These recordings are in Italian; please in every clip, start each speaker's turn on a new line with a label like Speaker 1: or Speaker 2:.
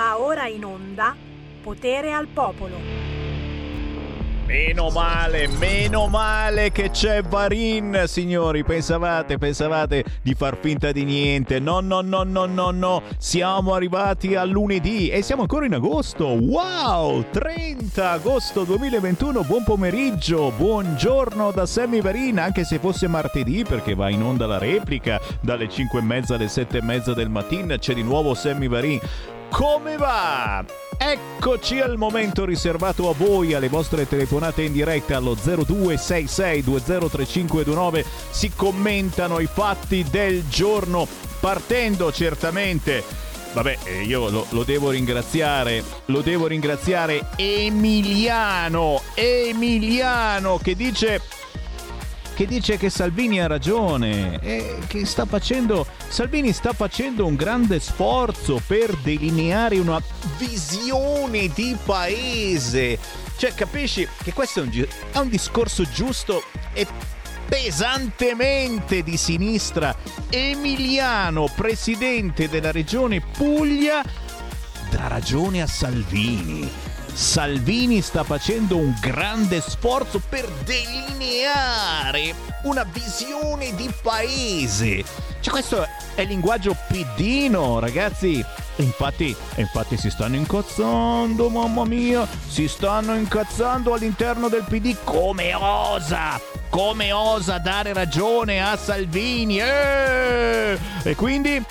Speaker 1: Va ora in onda Potere al Popolo.
Speaker 2: Meno male, meno male che c'è Varin, signori. Pensavate, pensavate di far finta di niente. No, no, no, no, no, no. Siamo arrivati a lunedì e siamo ancora in agosto. Wow! 30 agosto 2021. Buon pomeriggio, buongiorno da Sammy Varin, anche se fosse martedì perché va in onda la replica dalle 5 e mezza alle 7 e mezza del mattino. C'è di nuovo Sammy Varin. Come va? Eccoci al momento riservato a voi, alle vostre telefonate in diretta allo 0266203529. Si commentano i fatti del giorno, partendo certamente Vabbè, eh, io lo, lo, devo ringraziare, lo devo ringraziare Emiliano, Emiliano che dice che dice che Salvini ha ragione e che sta facendo Salvini sta facendo un grande sforzo per delineare una visione di paese. Cioè, capisci che questo è un, è un discorso giusto e pesantemente di sinistra. Emiliano, presidente della regione Puglia, dà ragione a Salvini Salvini sta facendo un grande sforzo per delineare una visione di paese. Cioè questo è linguaggio pidino, ragazzi. Infatti, infatti si stanno incazzando, mamma mia, si stanno incazzando all'interno del PD come osa, come osa dare ragione a Salvini. Eh! E quindi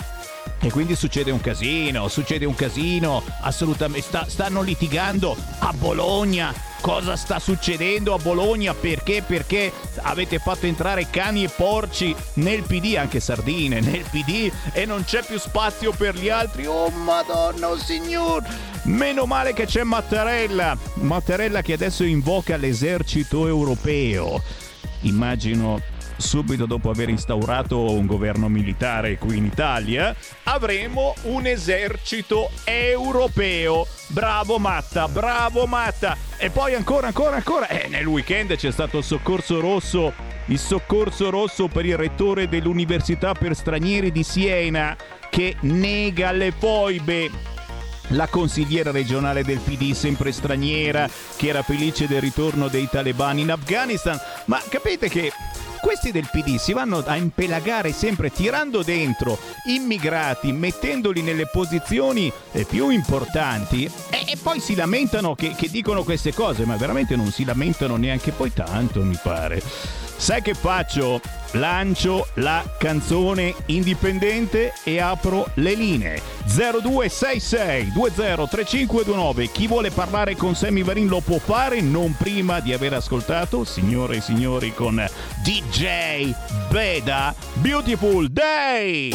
Speaker 2: e quindi succede un casino, succede un casino, assolutamente. Sta, stanno litigando a Bologna. Cosa sta succedendo a Bologna? Perché? Perché avete fatto entrare cani e porci nel PD, anche sardine, nel PD e non c'è più spazio per gli altri. Oh madonna, oh signor! Meno male che c'è Mattarella. Mattarella che adesso invoca l'esercito europeo. Immagino subito dopo aver instaurato un governo militare qui in Italia, avremo un esercito europeo. Bravo Matta, bravo Matta. E poi ancora, ancora, ancora. Eh, nel weekend c'è stato il soccorso rosso, il soccorso rosso per il rettore dell'Università per stranieri di Siena che nega le foibe la consigliera regionale del PD, sempre straniera, che era felice del ritorno dei talebani in Afghanistan. Ma capite che questi del PD si vanno a impelagare sempre tirando dentro immigrati, mettendoli nelle posizioni eh, più importanti e, e poi si lamentano che, che dicono queste cose, ma veramente non si lamentano neanche poi tanto, mi pare. Sai che faccio? Lancio la canzone indipendente e apro le linee 0266 203529. Chi vuole parlare con Sammy Varin lo può fare non prima di aver ascoltato, signore e signori, con DJ Beda Beautiful Day.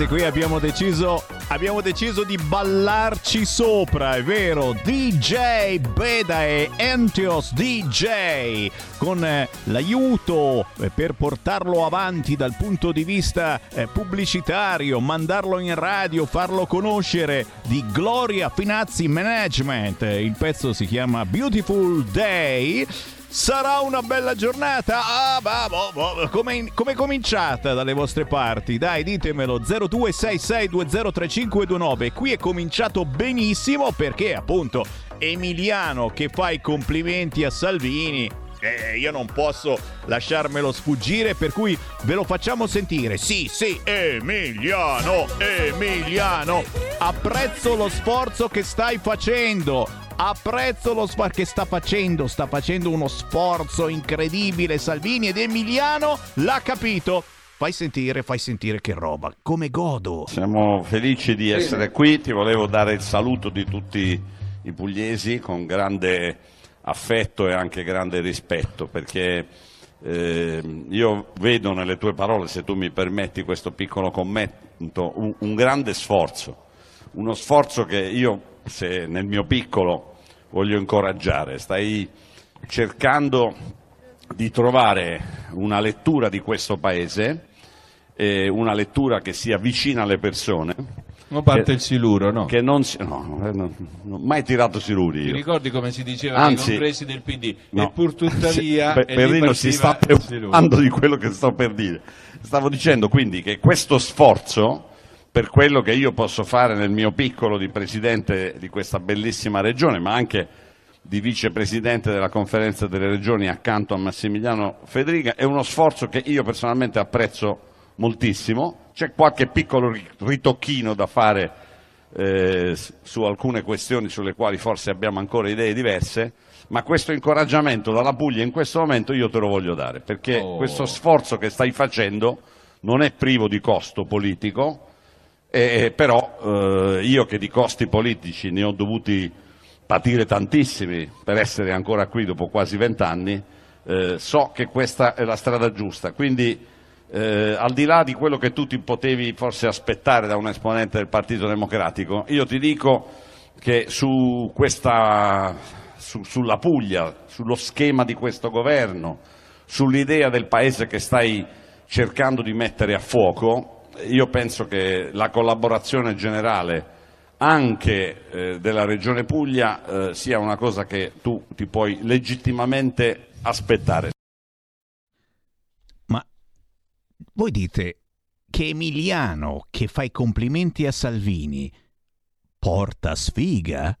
Speaker 2: Ragazzi, qui abbiamo deciso, abbiamo deciso di ballarci sopra, è vero? DJ Beda e Entios DJ con eh, l'aiuto eh, per portarlo avanti dal punto di vista eh, pubblicitario, mandarlo in radio, farlo conoscere di Gloria Finazzi Management. Il pezzo si chiama Beautiful Day. Sarà una bella giornata? Ah, bah, boh, boh. Come, come è cominciata dalle vostre parti? Dai, ditemelo 0266203529. Qui è cominciato benissimo perché appunto Emiliano che fa i complimenti a Salvini eh, io non posso lasciarmelo sfuggire, per cui ve lo facciamo sentire. Sì, sì, Emiliano, Emiliano, apprezzo lo sforzo che stai facendo. Apprezzo lo sforzo che sta facendo, sta facendo uno sforzo incredibile Salvini ed Emiliano l'ha capito. Fai sentire, fai sentire che roba, come godo.
Speaker 3: Siamo felici di essere qui, ti volevo dare il saluto di tutti i pugliesi con grande affetto e anche grande rispetto, perché eh, io vedo nelle tue parole, se tu mi permetti questo piccolo commento, un, un grande sforzo, uno sforzo che io, se nel mio piccolo, voglio incoraggiare. Stai cercando di trovare una lettura di questo Paese, eh, una lettura che sia vicina alle persone.
Speaker 4: Non parte che, il siluro, no?
Speaker 3: Che non, si, no, non, non mai tirato siluri.
Speaker 4: Ti ricordi come si diceva
Speaker 3: Anzi,
Speaker 4: nei congressi del PD? No, e pur tuttavia...
Speaker 3: Sì, Perrino si sta preoccupando di quello che sto per dire. Stavo dicendo quindi che questo sforzo per quello che io posso fare nel mio piccolo di presidente di questa bellissima regione, ma anche di vicepresidente della conferenza delle regioni accanto a Massimiliano Federica, è uno sforzo che io personalmente apprezzo moltissimo. C'è qualche piccolo ritocchino da fare eh, su alcune questioni sulle quali forse abbiamo ancora idee diverse, ma questo incoraggiamento dalla Puglia in questo momento io te lo voglio dare, perché oh. questo sforzo che stai facendo non è privo di costo politico, eh, però eh, io che di costi politici ne ho dovuti patire tantissimi per essere ancora qui dopo quasi vent'anni, eh, so che questa è la strada giusta. Quindi eh, al di là di quello che tu ti potevi forse aspettare da un esponente del Partito Democratico, io ti dico che su questa, su, sulla Puglia, sullo schema di questo governo, sull'idea del paese che stai cercando di mettere a fuoco, io penso che la collaborazione generale anche eh, della Regione Puglia eh, sia una cosa che tu ti puoi legittimamente aspettare.
Speaker 2: Ma voi dite che Emiliano, che fa i complimenti a Salvini, porta sfiga?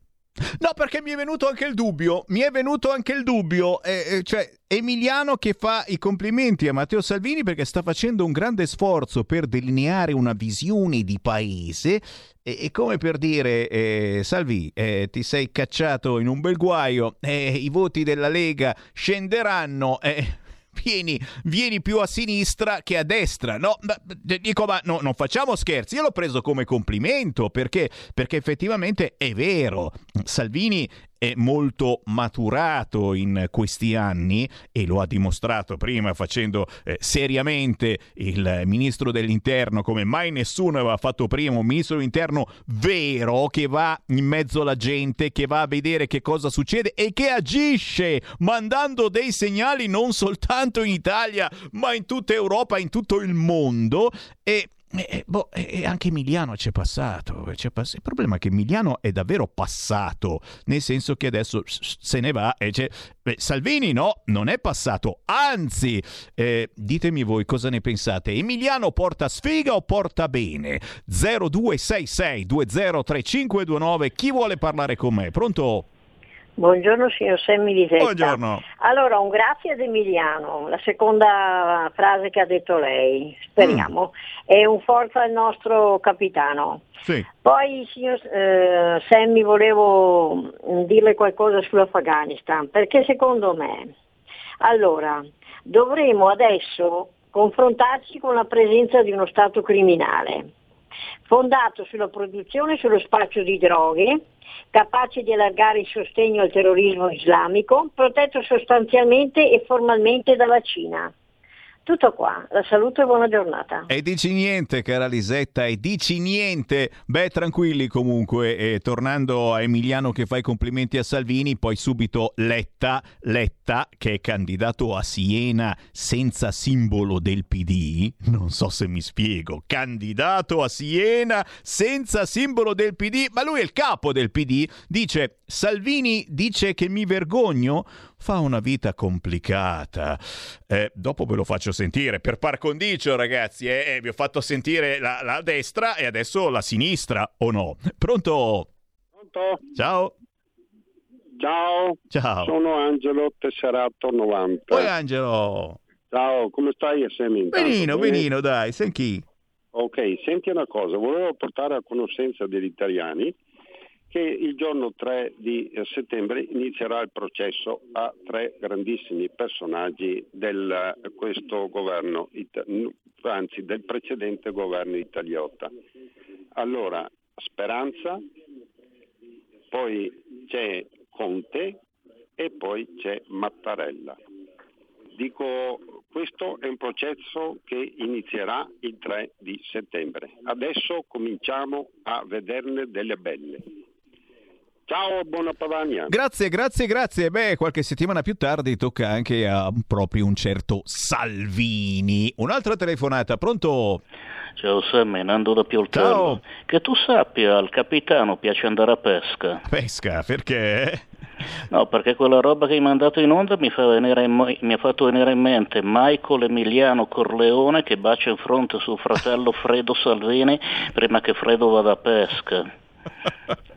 Speaker 2: No, perché mi è venuto anche il dubbio, mi è venuto anche il dubbio, eh, eh, cioè Emiliano che fa i complimenti a Matteo Salvini perché sta facendo un grande sforzo per delineare una visione di paese e, e come per dire eh, Salvi eh, ti sei cacciato in un bel guaio, eh, i voti della Lega scenderanno eh, vieni, vieni, più a sinistra che a destra. No, dico, ma no, non facciamo scherzi. Io l'ho preso come complimento perché, perché effettivamente è vero. Salvini è molto maturato in questi anni e lo ha dimostrato prima facendo eh, seriamente il ministro dell'interno come mai nessuno aveva fatto prima, un ministro dell'interno vero che va in mezzo alla gente, che va a vedere che cosa succede e che agisce mandando dei segnali non soltanto in Italia ma in tutta Europa, in tutto il mondo. E eh, boh, eh, anche Emiliano c'è passato, c'è pass- il problema è che Emiliano è davvero passato, nel senso che adesso se ne va e c'è... Beh, Salvini no, non è passato, anzi, eh, ditemi voi cosa ne pensate. Emiliano porta sfiga o porta bene? 0266 203529, chi vuole parlare con me? Pronto?
Speaker 5: Buongiorno signor Semmi di Testa.
Speaker 2: Buongiorno.
Speaker 5: Allora, un grazie ad Emiliano, la seconda frase che ha detto lei, speriamo, mm. è un forza al nostro capitano.
Speaker 2: Sì.
Speaker 5: Poi signor eh, Semmi volevo dirle qualcosa sull'Afghanistan, perché secondo me, allora, dovremo adesso confrontarci con la presenza di uno Stato criminale fondato sulla produzione e sullo spaccio di droghe, capace di allargare il sostegno al terrorismo islamico, protetto sostanzialmente e formalmente dalla Cina. Tutto qua, la saluto e buona giornata.
Speaker 2: E dici niente, cara Lisetta, e dici niente. Beh, tranquilli comunque, e tornando a Emiliano che fa i complimenti a Salvini, poi subito Letta, Letta che è candidato a Siena senza simbolo del PD, non so se mi spiego, candidato a Siena senza simbolo del PD, ma lui è il capo del PD, dice Salvini dice che mi vergogno, fa una vita complicata. Eh, dopo ve lo faccio sentire. Per par condicio, ragazzi, eh, eh, vi ho fatto sentire la, la, destra e adesso la sinistra, o no? Pronto?
Speaker 6: Pronto?
Speaker 2: Ciao.
Speaker 6: Ciao.
Speaker 2: Ciao.
Speaker 6: Sono Angelo Tesserato 90.
Speaker 2: Poi Angelo.
Speaker 6: Ciao, come stai Semi?
Speaker 2: Benino, benino, dai, senti.
Speaker 6: Ok, senti una cosa, volevo portare a conoscenza degli italiani che il giorno 3 di eh, settembre inizierà il processo a tre grandissimi personaggi di eh, questo governo, anzi del precedente governo italiota. Allora, Speranza, poi c'è Conte e poi c'è Mattarella. Dico, questo è un processo che inizierà il 3 di settembre. Adesso cominciamo a vederne delle belle. Ciao, buona Padania.
Speaker 2: Grazie, grazie, grazie. Beh, qualche settimana più tardi tocca anche a proprio un certo Salvini. Un'altra telefonata, pronto?
Speaker 7: Ciao Sammy, Nando da Pioltello.
Speaker 2: Ciao.
Speaker 7: Che tu sappia, al capitano piace andare a pesca.
Speaker 2: Pesca, perché?
Speaker 7: No, perché quella roba che hai mandato in onda mi, fa in, mi, ha fatto venire in mente Michael Emiliano Corleone che bacia in fronte suo fratello Fredo Salvini prima che Fredo vada a pesca.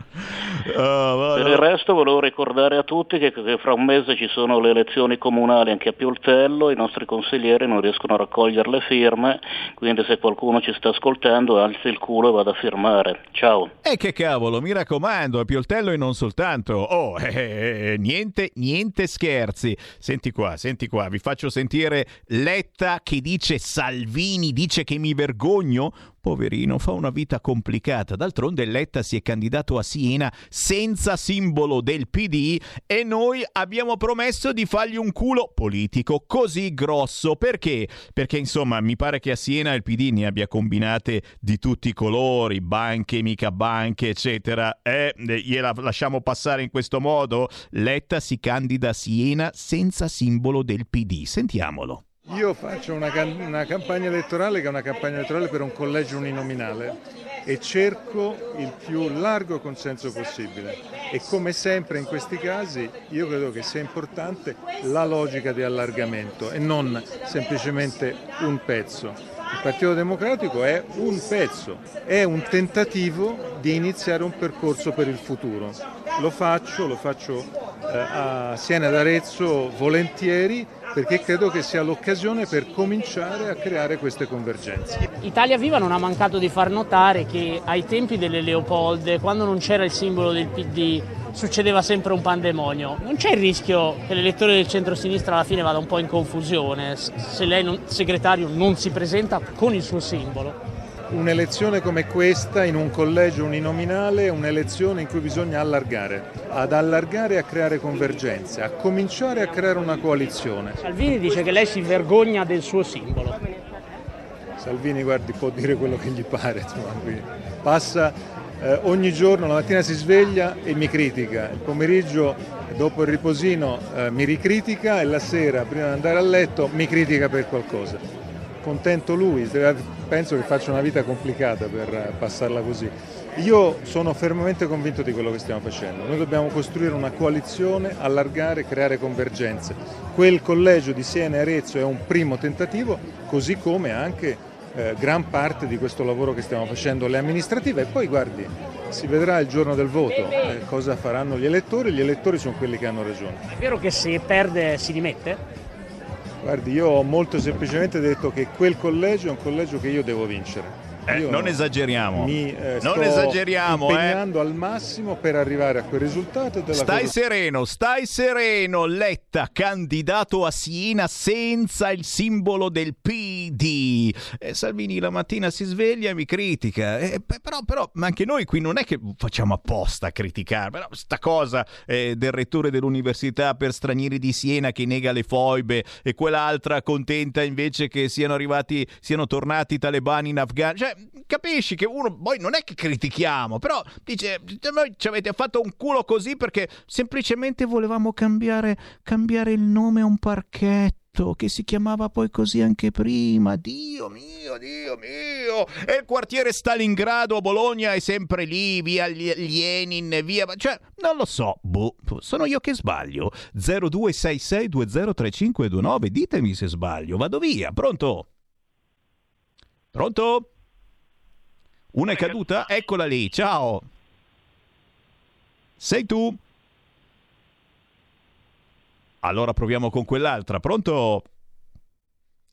Speaker 2: Oh,
Speaker 7: per il resto volevo ricordare a tutti che, che, fra un mese ci sono le elezioni comunali anche a Pioltello, i nostri consiglieri non riescono a raccogliere le firme, quindi se qualcuno ci sta ascoltando alzi il culo e vada a firmare. Ciao.
Speaker 2: E che cavolo, mi raccomando, a Pioltello e non soltanto. Oh, eh, eh, eh, niente, niente scherzi. Senti qua, senti qua, vi faccio sentire Letta che dice Salvini dice che mi vergogno. Poverino, fa una vita complicata. D'altronde Letta si è candidato a Siena senza simbolo del PD e noi abbiamo promesso di fargli un culo politico così grosso. Perché? Perché insomma mi pare che a Siena il PD ne abbia combinate di tutti i colori, banche, mica banche, eccetera. Eh, gliela lasciamo passare in questo modo? Letta si candida a Siena senza simbolo del PD. Sentiamolo.
Speaker 8: Io faccio una, una, campagna elettorale che è una campagna elettorale per un collegio uninominale e cerco il più largo consenso possibile e come sempre in questi casi io credo che sia importante la logica di allargamento e non semplicemente un pezzo. Il Partito Democratico è un pezzo, è un tentativo di iniziare un percorso per il futuro. Lo faccio, lo faccio eh, a Siena d'Arezzo volentieri perché credo che sia l'occasione per cominciare a creare queste convergenze.
Speaker 9: Italia Viva non ha mancato di far notare che ai tempi delle Leopolde, quando non c'era il simbolo del PD, succedeva sempre un pandemonio. Non c'è il rischio che l'elettore del centro-sinistra alla fine vada un po' in confusione se lei, non, segretario, non si presenta con il suo simbolo?
Speaker 8: Un'elezione come questa in un collegio uninominale è un'elezione in cui bisogna allargare, ad allargare e a creare convergenze, a cominciare a creare una coalizione.
Speaker 9: Salvini dice che lei si vergogna del suo simbolo.
Speaker 8: Salvini, guardi, può dire quello che gli pare, passa eh, ogni giorno, la mattina si sveglia e mi critica, il pomeriggio dopo il riposino eh, mi ricritica e la sera, prima di andare a letto, mi critica per qualcosa contento lui, penso che faccia una vita complicata per passarla così. Io sono fermamente convinto di quello che stiamo facendo. Noi dobbiamo costruire una coalizione, allargare, creare convergenze. Quel collegio di Siena e Arezzo è un primo tentativo, così come anche eh, gran parte di questo lavoro che stiamo facendo le amministrative e poi guardi, si vedrà il giorno del voto eh, cosa faranno gli elettori, gli elettori sono quelli che hanno ragione.
Speaker 9: È vero che se perde si dimette?
Speaker 8: Guardi, io ho molto semplicemente detto che quel collegio è un collegio che io devo vincere
Speaker 2: Eh, non esageriamo.
Speaker 8: Mi eh,
Speaker 2: non esageriamo, eh.
Speaker 8: impegnando al massimo per arrivare a quel risultato della
Speaker 2: Stai
Speaker 8: cosa-
Speaker 2: sereno, stai sereno. Letta, candidato a Siena senza il simbolo del PD. Eh, Salvini la mattina si sveglia e mi critica. Eh, però, però, ma anche noi qui non è che facciamo apposta a criticare. Però sta cosa eh, del rettore dell'università per stranieri di Siena che nega le foibe e quell'altra contenta invece che siano arrivati, siano tornati i talebani in Afghanistan. Cioè, capisci che uno poi non è che critichiamo, però dice "Voi ci avete fatto un culo così perché semplicemente volevamo cambiare, cambiare il nome a un parchetto che si chiamava poi così anche prima. Dio mio, Dio mio! E il quartiere Stalingrado a Bologna è sempre lì, via Lenin, via... Cioè, non lo so, boh, sono io che sbaglio. 0266203529, ditemi se sbaglio, vado via, pronto? Pronto? Una è caduta? Eccola lì, ciao. Sei tu? Allora proviamo con quell'altra. Pronto?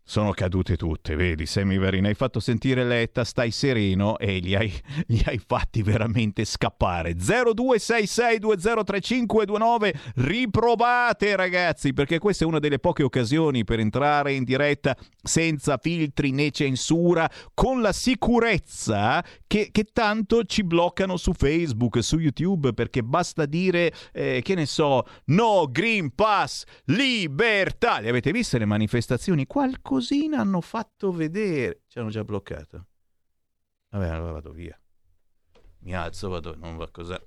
Speaker 2: Sono cadute tutte, vedi, Semiverin, hai fatto sentire Letta, stai sereno e li hai, li hai fatti veramente scappare. 0266203529, riprovate ragazzi, perché questa è una delle poche occasioni per entrare in diretta senza filtri né censura, con la sicurezza che, che tanto ci bloccano su Facebook, su YouTube, perché basta dire, eh, che ne so, no Green Pass, libertà. Le avete viste le manifestazioni? Qualcosina hanno fatto vedere. Ci hanno già bloccato. Vabbè, allora vado via. Mi alzo, vado, non va cos'è.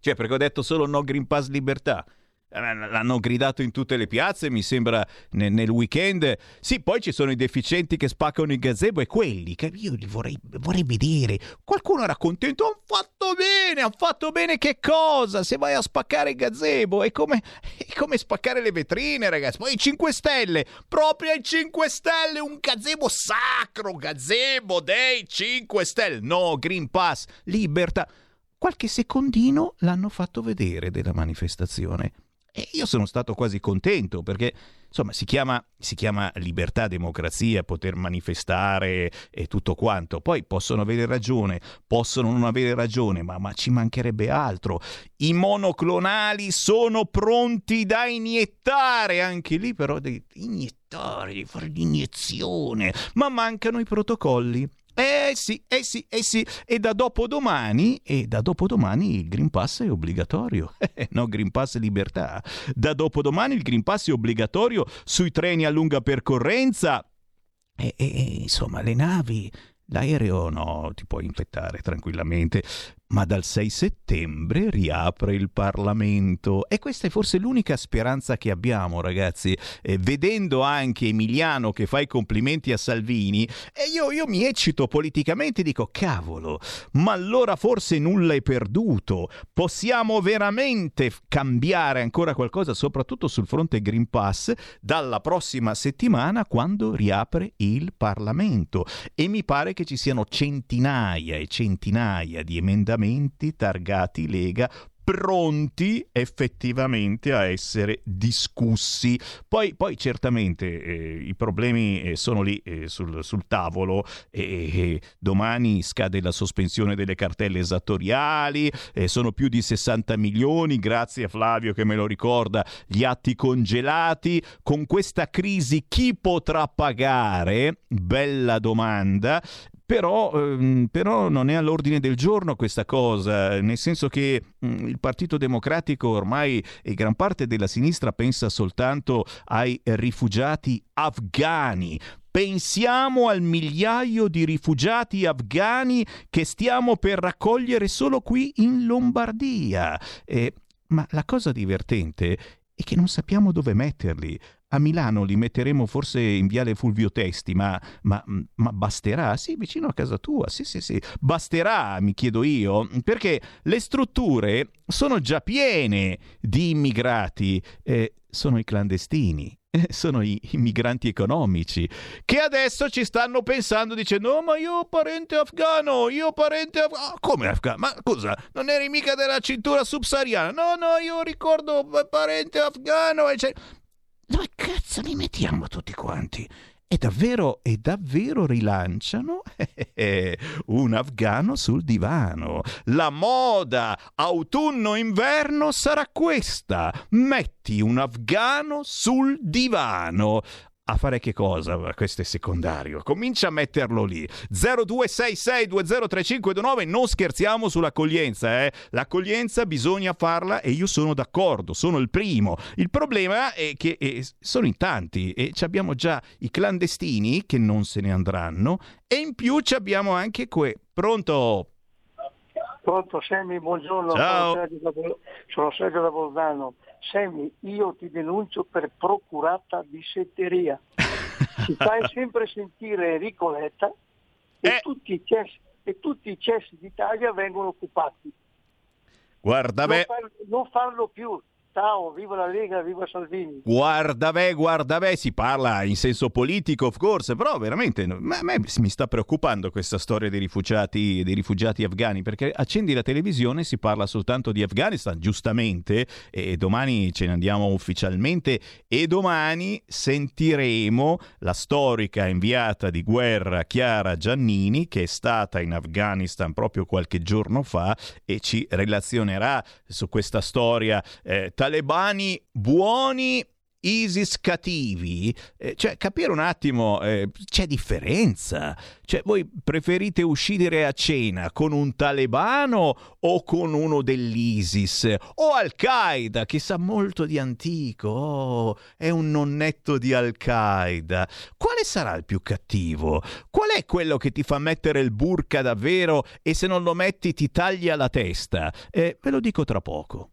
Speaker 2: Cioè, perché ho detto solo no Green Pass libertà. Eh, L'hanno gridato in tutte le piazze, mi sembra, ne- nel weekend. Sì, poi ci sono i deficienti che spaccano il gazebo e quelli che io li vorrei, vorrei vedere. Qualcuno era contento, hanno fatto bene, hanno fatto bene che cosa? Se vai a spaccare il gazebo è come, è come spaccare le vetrine, ragazzi. Poi i 5 Stelle, proprio ai 5 Stelle, un gazebo sacro, gazebo dei 5 Stelle. No, Green Pass, libertà. Qualche secondino l'hanno fatto vedere della manifestazione. E io sono stato quasi contento perché, insomma, si chiama, si chiama libertà, democrazia, poter manifestare e tutto quanto. Poi possono avere ragione, possono non avere ragione, ma, ma ci mancherebbe altro. I monoclonali sono pronti da iniettare, anche lì però di iniettare, di fare l'iniezione, ma mancano i protocolli. Eh sì, eh sì, eh sì, e da dopodomani, e da dopodomani il Green Pass è obbligatorio, no Green Pass libertà, da dopodomani il Green Pass è obbligatorio sui treni a lunga percorrenza. E, e insomma le navi, l'aereo no, ti puoi infettare tranquillamente, ma dal 6 settembre riapre il Parlamento. E questa è forse l'unica speranza che abbiamo ragazzi. Eh, vedendo anche Emiliano che fa i complimenti a Salvini e io, io mi eccito politicamente dico cavolo ma allora forse nulla è perduto. Possiamo veramente cambiare ancora qualcosa soprattutto sul fronte Green Pass dalla prossima settimana quando riapre il Parlamento. E mi pare che ci siano centinaia e centinaia di emendamenti targati Lega pronti effettivamente a essere discussi. Poi, poi certamente eh, i problemi eh, sono lì eh, sul, sul, tavolo e domani scade la sospensione delle cartelle esattoriali, sono più di 60 milioni, grazie a Flavio che me lo ricorda, gli atti congelati. Con questa crisi chi potrà pagare? Bella domanda. Però, ehm, però, non è all'ordine del giorno questa cosa, nel senso che mh, il Partito Democratico ormai e gran parte della sinistra pensa soltanto ai rifugiati afghani. Pensiamo al migliaio di rifugiati afghani che stiamo per raccogliere solo qui in Lombardia. Eh, ma la cosa divertente è che non sappiamo dove metterli. A Milano li metteremo forse in viale Fulvio Testi, ma, ma, ma, basterà? Sì, vicino a casa tua, sì, sì, sì. Basterà, mi chiedo io, perché le strutture sono già piene di immigrati, eh, sono i clandestini. Sono i, migranti economici che adesso ci stanno pensando dicendo no ma io ho parente afgano io ho parente afgano come afgano ma scusa non eri mica della cintura subsahariana no no io ricordo parente afgano e dove cazzo li mettiamo tutti quanti? e davvero, e davvero rilanciano un afgano sul divano. La moda autunno-inverno sarà questa. Metti un afgano sul divano a fare che cosa? Questo è secondario. Comincia a metterlo lì. 0266203529, non scherziamo sull'accoglienza, eh? L'accoglienza bisogna farla e io sono d'accordo, sono il primo. Il problema è che eh, sono in tanti e abbiamo già i clandestini che non se ne andranno e in più abbiamo anche que... Pronto?
Speaker 10: Pronto Semi, buongiorno.
Speaker 2: Ciao.
Speaker 10: Sono Sergio da Bolzano. Semi, io ti denuncio per procurata di setteria. Ci fai sempre sentire Enrico Letta e,
Speaker 2: Eh.
Speaker 10: tutti i cessi, e tutti i cessi d'Italia vengono occupati.
Speaker 2: Guarda
Speaker 10: Non,
Speaker 2: me.
Speaker 10: far- non farlo più. Ciao, viva la Lega, viva Salvini.
Speaker 2: Guarda beh, guarda beh, si parla in senso politico, of course, però veramente a me mi sta preoccupando questa storia dei rifugiati, dei rifugiati afghani, perché accendi la televisione si parla soltanto di Afghanistan, giustamente, e domani ce ne andiamo ufficialmente e domani sentiremo la storica inviata di guerra Chiara Giannini, che è stata in Afghanistan proprio qualche giorno fa e ci relazionerà su questa storia eh, talebani buoni ISIS cattivi, Eh, cioè capire un attimo, eh, c'è differenza. Cioè, voi preferite uscire a cena con un talebano o con uno dell'ISIS? O Al-Qaeda, che sa molto di antico, oh, è un nonnetto di Al-Qaeda. Quale sarà il più cattivo? Qual è quello che ti fa mettere il burka davvero e se non lo metti ti taglia la testa? Eh, ve lo dico tra poco.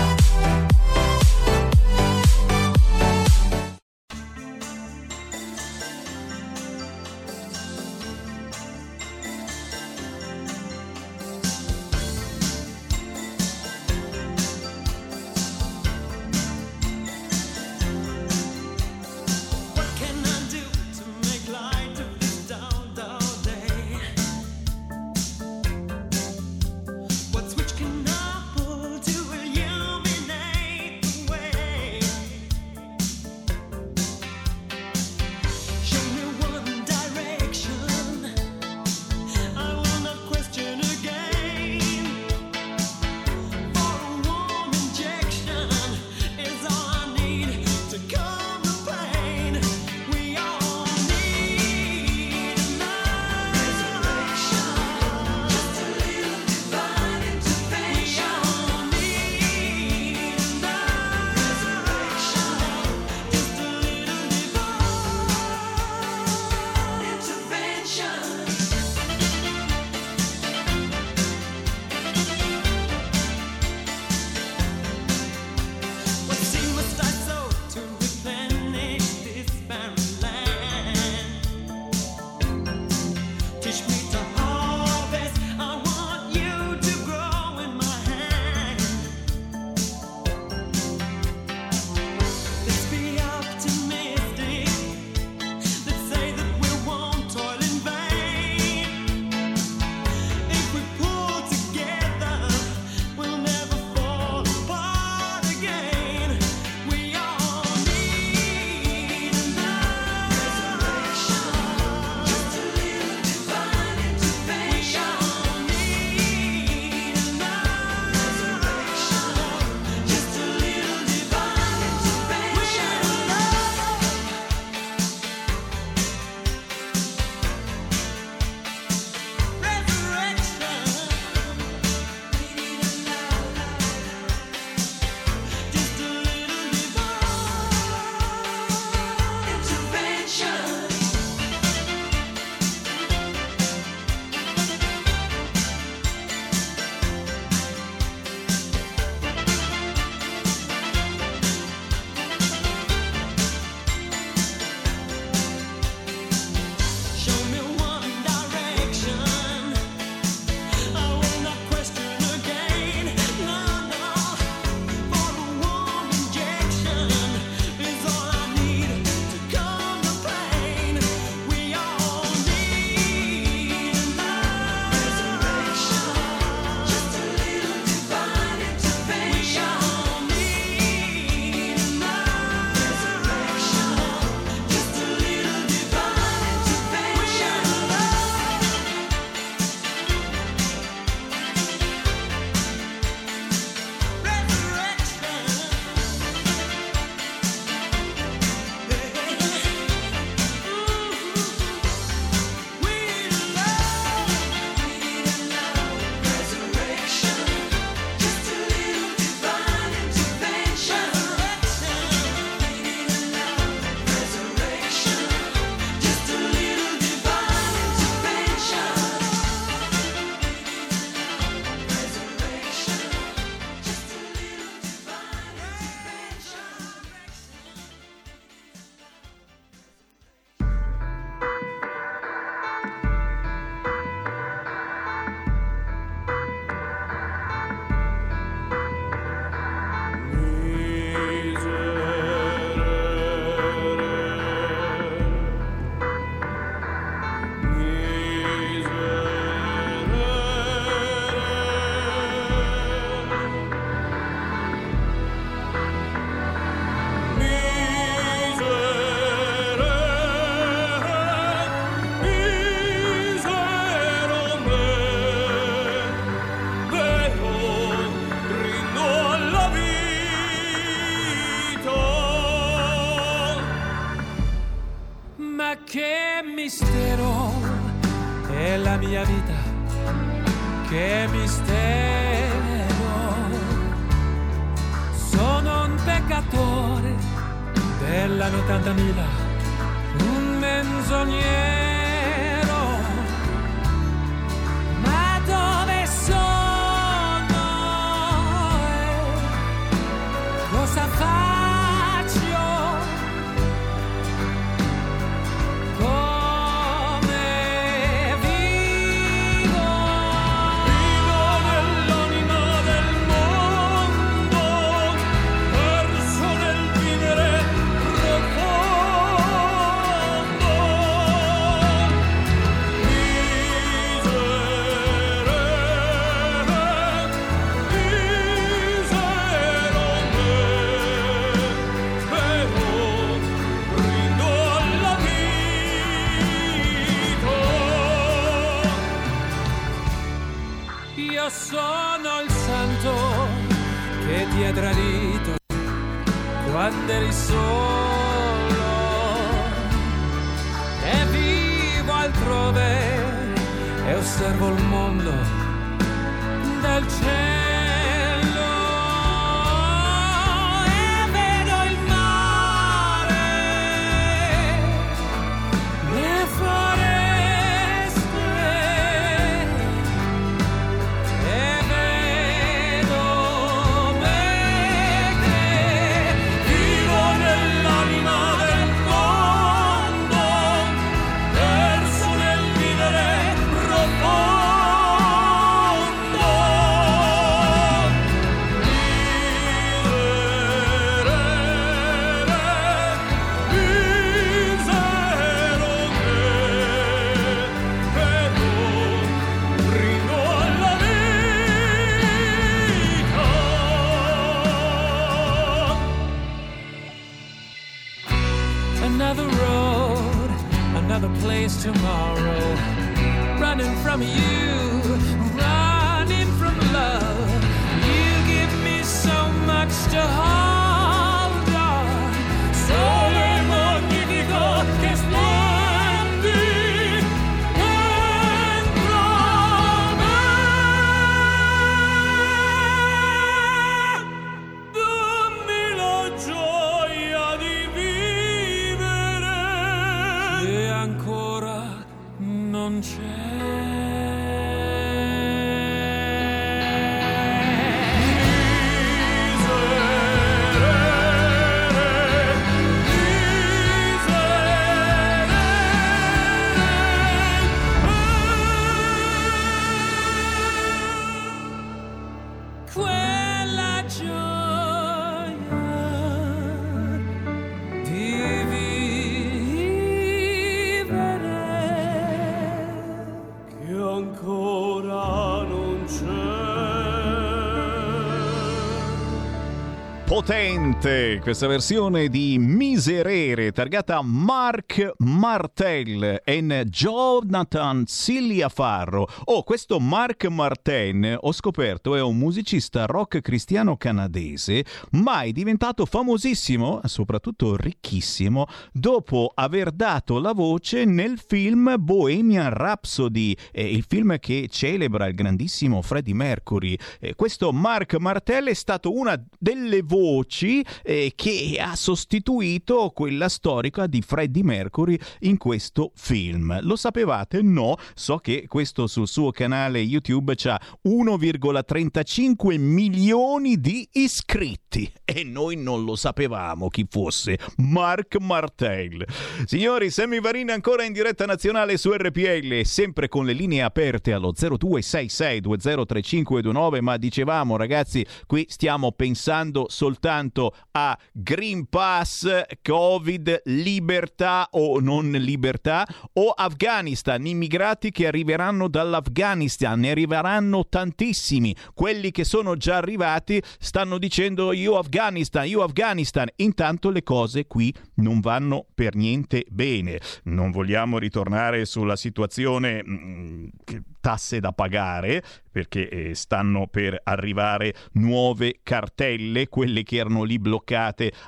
Speaker 11: contains
Speaker 2: Potente questa versione di Miserere targata Mark Martel e Jonathan Siliafarro. Oh, questo Mark Martin ho scoperto è un musicista rock cristiano canadese, ma è diventato famosissimo, soprattutto ricchissimo, dopo aver dato la voce nel film Bohemian Rhapsody, eh, il film che celebra il grandissimo Freddie Mercury. Eh, questo Mark Martel è stato una delle voci eh, che ha sostituito quella storica di Freddie Mercury in questo film. Lo sapevate? No, so che questo sul suo canale YouTube c'ha 1,35 milioni di iscritti e noi non lo sapevamo chi fosse Mark Martel. Signori, Sammy Varin ancora in diretta nazionale su RPL, sempre con le linee aperte allo 0266203529, ma dicevamo ragazzi, qui stiamo pensando soltanto a Green Pass, Covid, libertà o non libertà o Afghanistan, immigrati che arriveranno dall'Afghanistan, ne arriveranno tantissimi. Quelli che sono già arrivati stanno dicendo io Afghanistan, io Afghanistan. Intanto le cose qui non vanno per niente bene. Non vogliamo ritornare sulla situazione mm, che- tasse da pagare perché eh, stanno per arrivare nuove cartelle, quelle che erano lì bloccate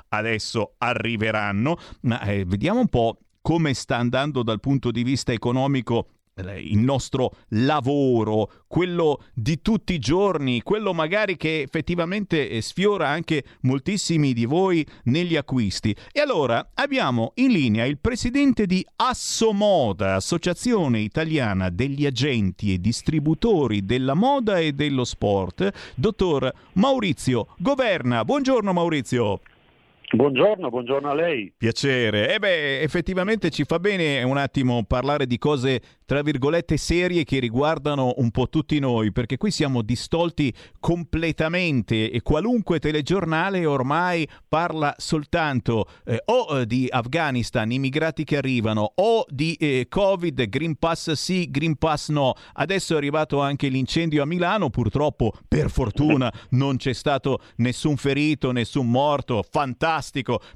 Speaker 2: adesso arriveranno, ma eh, vediamo un po' come sta andando dal punto di vista economico il nostro lavoro, quello di tutti i giorni, quello magari che effettivamente eh, sfiora anche moltissimi di voi negli acquisti. E allora abbiamo in linea il presidente di Assomoda, Associazione Italiana degli Agenti e Distributori della Moda e dello Sport, dottor Maurizio Governa. Buongiorno Maurizio.
Speaker 12: Buongiorno, buongiorno a lei.
Speaker 2: Piacere. E beh, effettivamente ci fa bene un attimo parlare di cose tra virgolette serie che riguardano un po' tutti noi, perché qui siamo distolti completamente e qualunque telegiornale ormai parla soltanto eh, o eh, di Afghanistan, immigrati che arrivano, o di eh, Covid, Green Pass sì, Green Pass no. Adesso è arrivato anche l'incendio a Milano, purtroppo per fortuna non c'è stato nessun ferito, nessun morto, fantastico,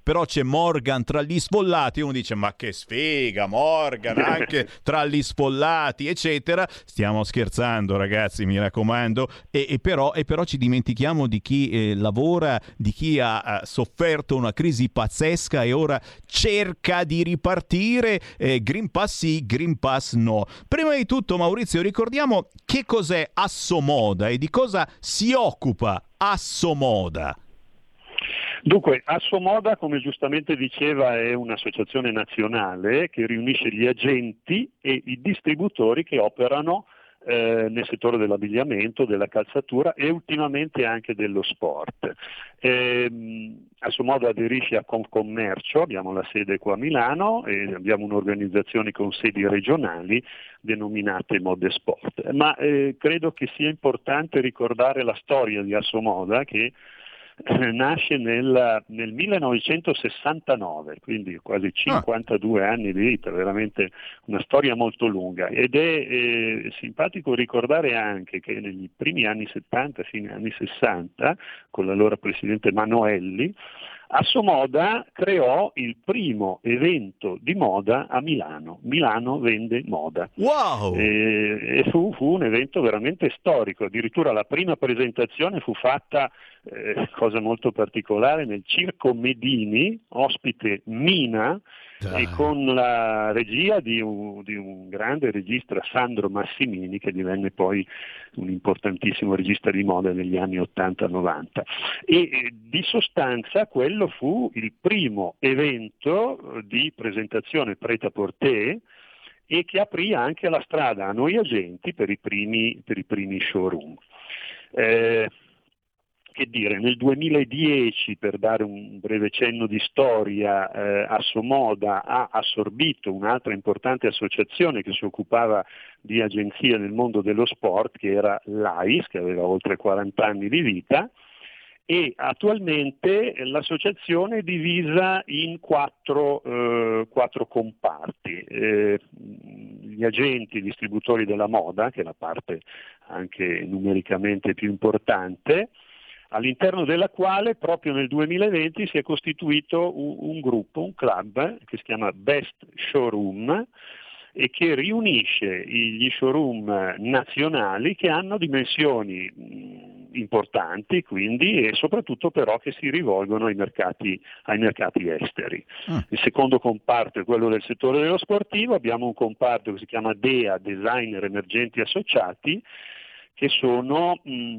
Speaker 2: però c'è Morgan tra gli sfollati, uno dice ma che sfiga Morgan anche tra gli sfollati eccetera, stiamo scherzando ragazzi mi raccomando, e, e però, e però ci dimentichiamo di chi eh, lavora, di chi ha, ha sofferto una crisi pazzesca e ora cerca di ripartire, eh, Green Pass sì, Green Pass no. Prima di tutto Maurizio ricordiamo che cos'è Assomoda e di cosa si occupa Assomoda.
Speaker 12: Dunque, Assomoda, come giustamente diceva, è un'associazione nazionale che riunisce gli agenti e i distributori che operano eh, nel settore dell'abbigliamento, della calzatura e ultimamente anche dello sport. Ehm, Assomoda aderisce a Confcommercio, abbiamo la sede qua a Milano e abbiamo un'organizzazione con sedi regionali denominate Mode Sport. Ma eh, credo che sia importante ricordare la storia di Assomoda che eh, nasce nel, nel 1969, quindi quasi 52 anni di vita, veramente una storia molto lunga. Ed è eh, simpatico ricordare anche che negli primi anni 70, fine anni 60, con l'allora presidente Manoelli, Assomoda creò il primo evento di moda a Milano, Milano vende moda.
Speaker 2: Wow!
Speaker 12: E, e fu, fu un evento veramente storico, addirittura la prima presentazione fu fatta, eh, cosa molto particolare, nel Circo Medini, ospite Mina,
Speaker 2: Dai.
Speaker 12: e con la regia di un, di un grande regista Sandro Massimini che divenne poi un importantissimo regista di moda negli anni 80-90 e eh, di sostanza quello fu il primo evento di presentazione prêt-à-porter e che aprì anche la strada a noi agenti per i primi, per i primi showroom. Eh, che dire, nel 2010, per dare un breve cenno di storia, eh, Assomoda ha assorbito un'altra importante associazione che si occupava di agenzie nel mondo dello sport, che era l'AIS, che aveva oltre 40 anni di vita, e attualmente l'associazione è divisa in quattro, eh, quattro comparti. Eh, gli agenti, i distributori della moda, che è la parte anche numericamente più importante, all'interno della quale proprio nel 2020 si è costituito un, un gruppo, un club che si chiama Best Showroom e che riunisce gli showroom nazionali che hanno dimensioni importanti quindi e soprattutto però che si rivolgono ai mercati, ai mercati esteri. Il secondo comparto è quello del settore dello sportivo, abbiamo un comparto che si chiama DEA, Designer Emergenti Associati, che sono mh,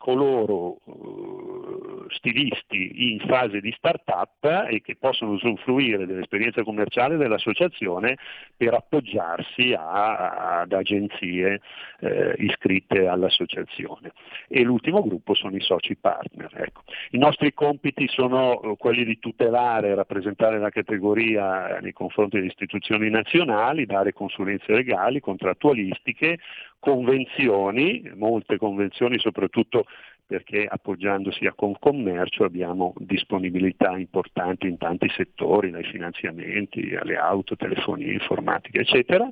Speaker 12: coloro eh, stilisti in fase di start-up e che possono usufruire dell'esperienza commerciale dell'associazione per appoggiarsi a- ad agenzie eh, iscritte all'associazione. E l'ultimo gruppo sono i soci partner. ecco. I nostri compiti sono eh, quelli di tutelare e rappresentare la categoria nei confronti delle istituzioni nazionali, dare consulenze legali, contrattualistiche, convenzioni, molte convenzioni soprattutto perché appoggiandosi a Confcommercio abbiamo disponibilità importanti in tanti settori, dai finanziamenti alle auto, telefonia, informatica, eccetera.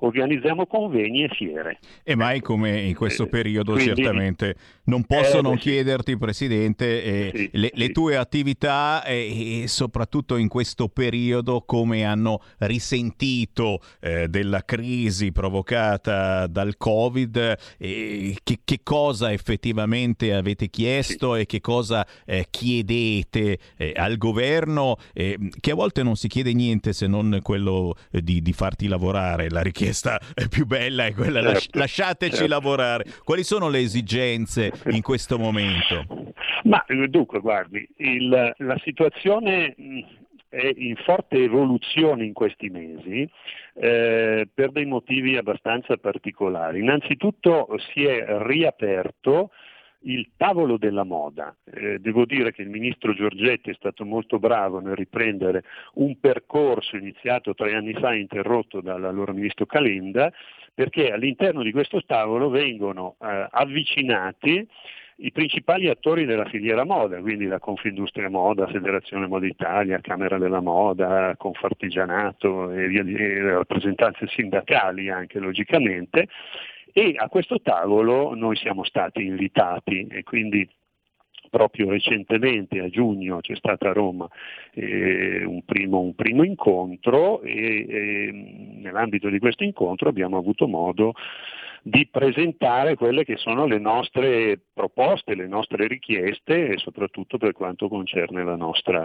Speaker 12: Organizziamo convegni e fiere.
Speaker 2: E mai come in questo periodo
Speaker 12: quindi-
Speaker 2: certamente non posso
Speaker 12: Eh,
Speaker 2: non
Speaker 12: sì.
Speaker 2: chiederti Presidente eh, le, le tue attività e, e soprattutto in questo periodo come hanno risentito eh, della crisi provocata dal Covid che, che cosa effettivamente avete chiesto e che cosa eh, chiedete eh, al governo eh, che a volte non si chiede niente se non quello eh, di, di farti lavorare la richiesta richiesta più bella è quella,
Speaker 12: Certo,
Speaker 2: lasciateci
Speaker 12: certo.
Speaker 2: lavorare. Quali sono le esigenze in questo momento?
Speaker 12: Ma eh, dunque, guardi, il- la situazione è in forte evoluzione in questi mesi eh, per dei motivi abbastanza particolari. Innanzitutto si è riaperto il tavolo della moda. Eh, devo dire che il ministro Giorgetti è stato molto bravo nel riprendere un percorso iniziato tre anni fa interrotto dall'allora ministro Calenda, perché all'interno di questo tavolo vengono eh, avvicinati i principali attori della filiera moda, quindi la Confindustria Moda, Federazione Moda Italia, Camera della Moda, Confartigianato e, via e le rappresentanze sindacali anche logicamente, e a questo tavolo noi siamo stati invitati e quindi proprio recentemente a giugno c'è stato a Roma eh, un, primo, un primo incontro e, e nell'ambito di questo incontro abbiamo avuto modo di presentare quelle che sono le nostre proposte, le nostre richieste e soprattutto per quanto concerne nostra,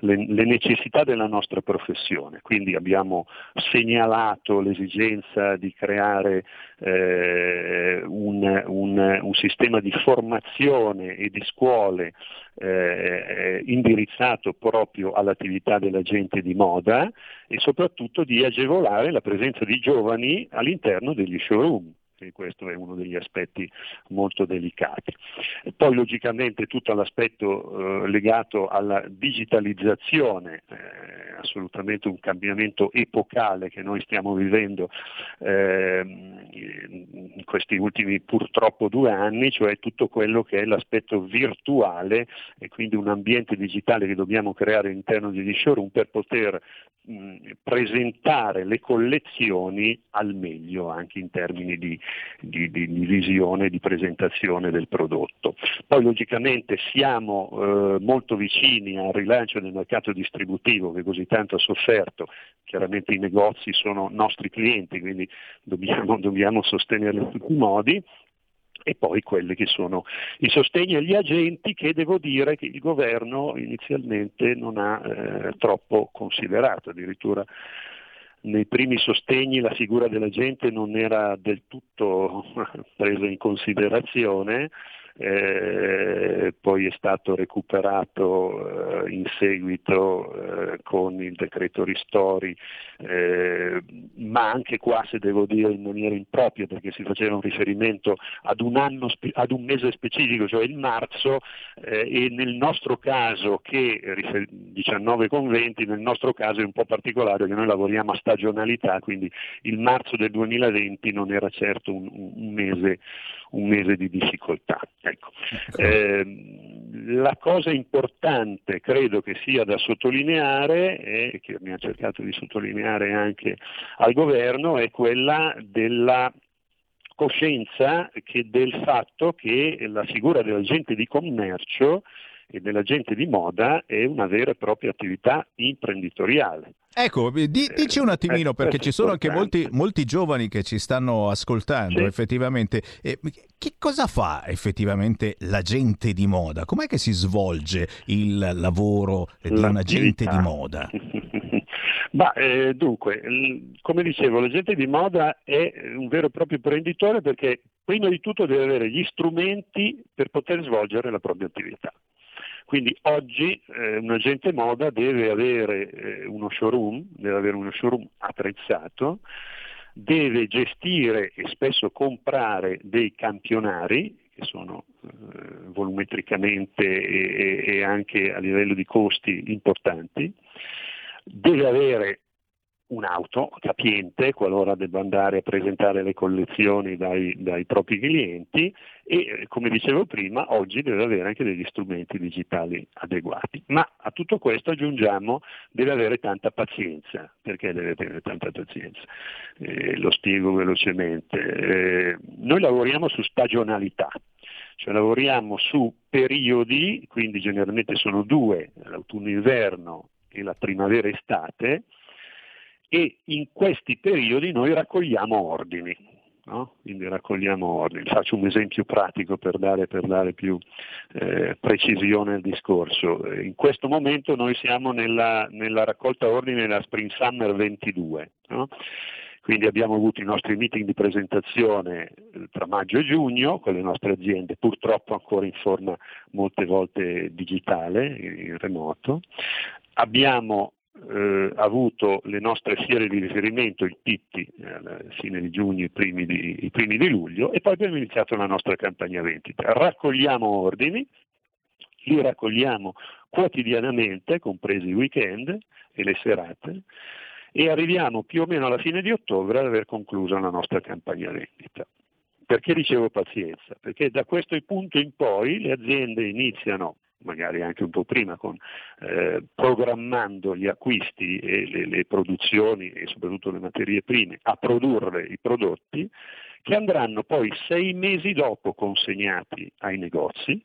Speaker 12: le, le necessità della nostra professione. Quindi abbiamo segnalato l'esigenza di creare eh, un, un- un sistema di formazione e di scuole eh, indirizzato proprio all'attività dell'agente di moda e soprattutto di agevolare la presenza di giovani all'interno degli showroom. E questo è uno degli aspetti molto delicati. E poi logicamente tutto l'aspetto eh, legato alla digitalizzazione, eh, assolutamente un cambiamento epocale che noi stiamo vivendo ehm, in questi ultimi purtroppo due anni, cioè tutto quello che è l'aspetto virtuale e quindi un ambiente digitale che dobbiamo creare all'interno degli showroom per poter mh, presentare le collezioni al meglio anche in termini di, di- di- di visione, di presentazione del prodotto. Poi logicamente siamo eh, molto vicini al rilancio del mercato distributivo che così tanto ha sofferto, chiaramente i negozi sono nostri clienti, quindi dobbiamo, dobbiamo sostenerli in tutti i modi. E poi quelli che sono i sostegni agli agenti che devo dire che il governo inizialmente non ha eh, troppo considerato, addirittura nei primi sostegni la figura dell'agente non era del tutto presa in considerazione, eh, poi è stato recuperato eh, in seguito eh, con il decreto Ristori, eh, ma anche qua se devo dire in maniera impropria perché si faceva un riferimento ad un, anno, ad un mese specifico, cioè il marzo, eh, e nel nostro caso che rifer- 19 conventi, nel nostro caso è un po' particolare perché noi lavoriamo a stagionalità, quindi il marzo del 2020 non era certo un- un mese, un mese di difficoltà. Ecco. Ehm, la cosa importante credo che sia da sottolineare e che abbiamo cercato di sottolineare anche al governo è quella della coscienza del fatto che la figura dell'agente di commercio e dell'agente di moda è una vera e propria attività imprenditoriale.
Speaker 2: Ecco, di- dici un attimino
Speaker 12: eh,
Speaker 2: perché ci sono anche molti, molti giovani che ci stanno ascoltando
Speaker 12: Sì.
Speaker 2: effettivamente. E che cosa fa effettivamente l'agente di moda? Com'è che si svolge il lavoro di un agente di
Speaker 12: L'attività.
Speaker 2: moda?
Speaker 12: Ma eh, dunque, l- come dicevo, l'agente di moda è un vero e proprio imprenditore perché prima di tutto deve avere gli strumenti per poter svolgere la propria attività. Quindi oggi eh, un agente moda deve avere eh, uno showroom, deve avere uno showroom attrezzato, deve gestire e spesso comprare dei campionari che sono eh, volumetricamente e, e- anche a livello di costi importanti, deve avere un'auto capiente qualora debba andare a presentare le collezioni dai, dai propri clienti e eh, come dicevo prima oggi deve avere anche degli strumenti digitali adeguati. Ma a tutto questo aggiungiamo deve avere tanta pazienza. Perché deve avere tanta pazienza? Eh, lo spiego velocemente. Eh, noi lavoriamo su stagionalità. Cioè lavoriamo su periodi, quindi generalmente sono due, l'autunno-inverno e la primavera-estate, e in questi periodi noi raccogliamo ordini. no? Quindi raccogliamo ordini. Faccio un esempio pratico per dare, per dare più eh, precisione al discorso. In questo momento noi siamo nella, nella raccolta ordini della Spring Summer 22. no? Quindi abbiamo avuto i nostri meeting di presentazione eh, tra maggio e giugno con le nostre aziende, purtroppo ancora in forma molte volte digitale, in remoto. Abbiamo eh, avuto le nostre fiere di riferimento, il Pitti, eh, alla fine di giugno, i primi di, i primi di luglio, e poi abbiamo iniziato la nostra campagna vendita. Raccogliamo ordini, li raccogliamo quotidianamente, compresi i weekend e le serate, e arriviamo più o meno alla fine di ottobre ad aver concluso la nostra campagna vendita. Perché dicevo pazienza? Perché da questo punto in poi le aziende iniziano magari anche un po' prima, con, eh, programmando gli acquisti e le, le, produzioni e soprattutto le materie prime a produrre i prodotti che andranno poi sei mesi dopo consegnati ai negozi.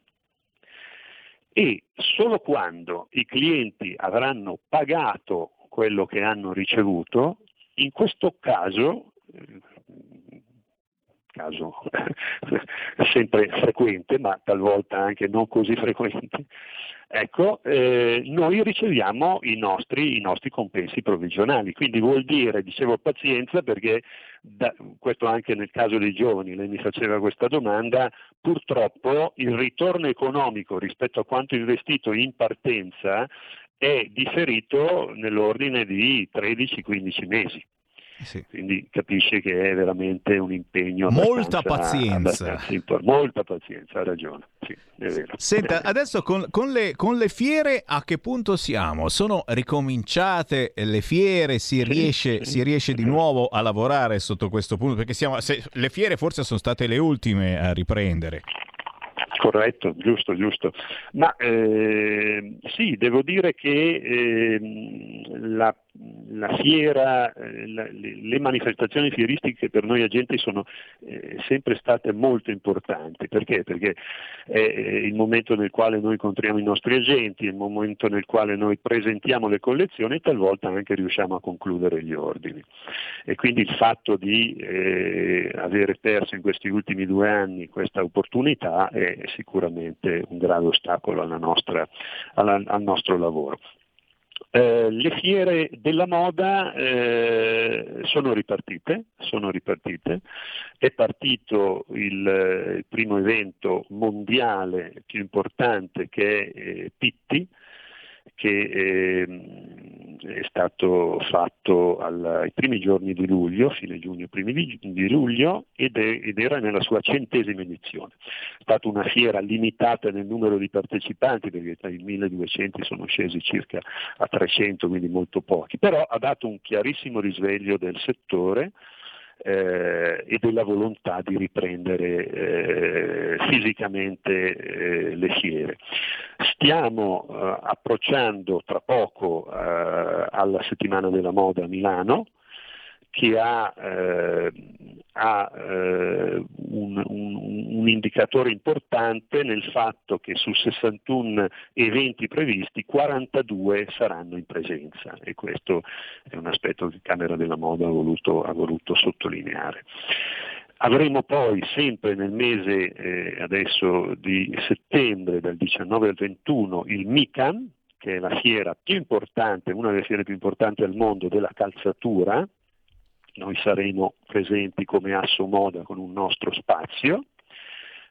Speaker 12: E solo quando i clienti avranno pagato quello che hanno ricevuto, in questo caso, caso sempre frequente, ma talvolta anche non così frequente, ecco, eh, noi riceviamo i nostri, i nostri, compensi provvigionali. Quindi vuol dire, dicevo pazienza, perché da, questo anche nel caso dei giovani, lei mi faceva questa domanda, purtroppo il ritorno economico rispetto a quanto investito in partenza è differito nell'ordine di 13-15 mesi.
Speaker 2: Sì.
Speaker 12: Quindi capisce che è veramente un impegno.
Speaker 2: Molta pazienza.
Speaker 12: molta pazienza, ha ragione. Sì.
Speaker 2: Senta, adesso con, con le, con le fiere a che punto siamo? Sono ricominciate le fiere? Si riesce, si riesce di nuovo a lavorare sotto questo punto? Perché siamo, se- le fiere forse sono state le ultime a riprendere.
Speaker 12: Corretto, giusto, giusto. Ma eh, sì, devo dire che ehm, la, la fiera, eh, le, manifestazioni fieristiche per noi agenti sono eh, sempre state molto importanti. Perché? Perché è eh, il momento nel quale noi incontriamo i nostri agenti, è il momento nel quale noi presentiamo le collezioni e talvolta anche riusciamo a concludere gli ordini. E quindi il fatto di avere perso in questi ultimi due anni questa opportunità è sicuramente un grave ostacolo alla nostra- al nostro lavoro. Eh, le fiere della moda eh, sono ripartite, sono ripartite, è partito il, eh, il primo evento mondiale più importante che è eh, Pitti, che ehm, è stato fatto al- ai primi giorni di luglio, fine giugno, primi di, di luglio, ed, è- ed era nella sua centesima edizione. È stata una fiera limitata nel numero di partecipanti, perché dai 1200 sono scesi circa a 300, quindi molto pochi, però ha dato un chiarissimo risveglio del settore eh, e della volontà di riprendere eh, fisicamente eh, le fiere. Stiamo eh, approcciando tra poco eh, alla settimana della moda a Milano che ha, eh, ha, eh, un, un- un indicatore importante nel fatto che su 61 eventi previsti 42 saranno in presenza e questo è un aspetto che Camera della Moda ha voluto, ha voluto sottolineare. Avremo poi sempre nel mese eh, adesso di settembre, dal 19 al 21, il MICAM, che è la fiera più importante, una delle fiere più importanti al mondo della calzatura. Noi saremo presenti come Asso Moda con un nostro spazio.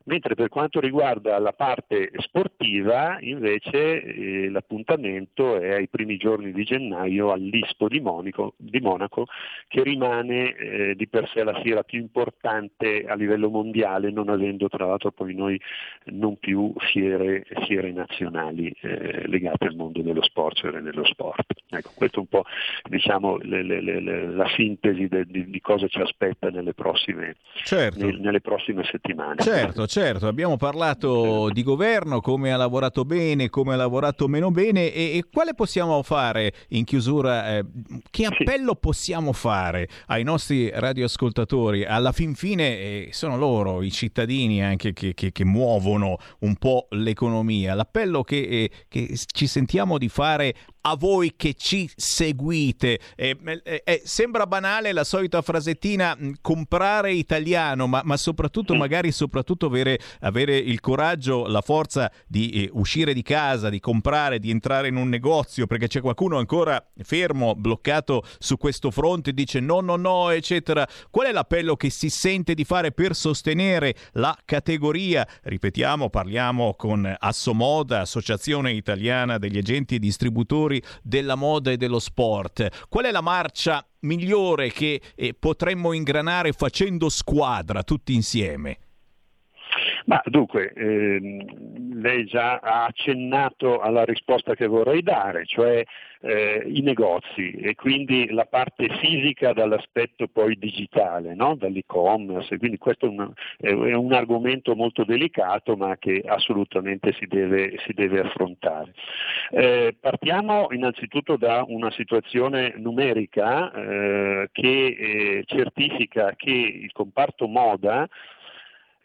Speaker 12: Mentre per quanto riguarda la parte sportiva, invece, eh, l'appuntamento è ai primi giorni di gennaio all'Ispo di, Monico- di Monaco, che rimane eh, di per sé la fiera più importante a livello mondiale, non avendo tra l'altro poi noi non più fiere, fiere nazionali eh, legate al mondo dello sport, cioè dello sport. Ecco, questa è un po' diciamo, le- le- le- la sintesi de- di, di cosa ci aspetta nelle prossime,
Speaker 2: Certo.
Speaker 12: nel- nelle prossime settimane.
Speaker 2: Certo, certo, abbiamo parlato di governo, come ha lavorato bene, come ha lavorato meno bene e, e quale possiamo fare in chiusura, eh, che appello possiamo fare ai nostri radioascoltatori? Alla fin fine eh, sono loro, i cittadini anche che, che- che muovono un po' l'economia. L'appello che, eh, che ci sentiamo di fare a voi che ci seguite. Eh, eh, eh, sembra banale la solita frasettina mh, comprare italiano, ma, ma soprattutto, magari soprattutto avere, avere, il coraggio, la forza di eh, uscire di casa, di comprare, di entrare in un negozio, perché c'è qualcuno ancora fermo, bloccato su questo fronte dice no, no, no, eccetera. Qual è l'appello che si sente di fare per sostenere la categoria? Ripetiamo, parliamo con Assomoda, Associazione Italiana degli Agenti e Distributori della Moda e dello Sport. Qual è la marcia migliore che eh, potremmo ingranare facendo squadra tutti insieme?
Speaker 12: Ma dunque, ehm, lei già ha accennato alla risposta che vorrei dare, cioè eh, i negozi e quindi la parte fisica dall'aspetto poi digitale, no? dall'e-commerce, quindi questo è un, è un, argomento molto delicato ma che assolutamente si deve, si deve affrontare. Eh, partiamo innanzitutto da una situazione numerica eh, che eh, certifica che il comparto moda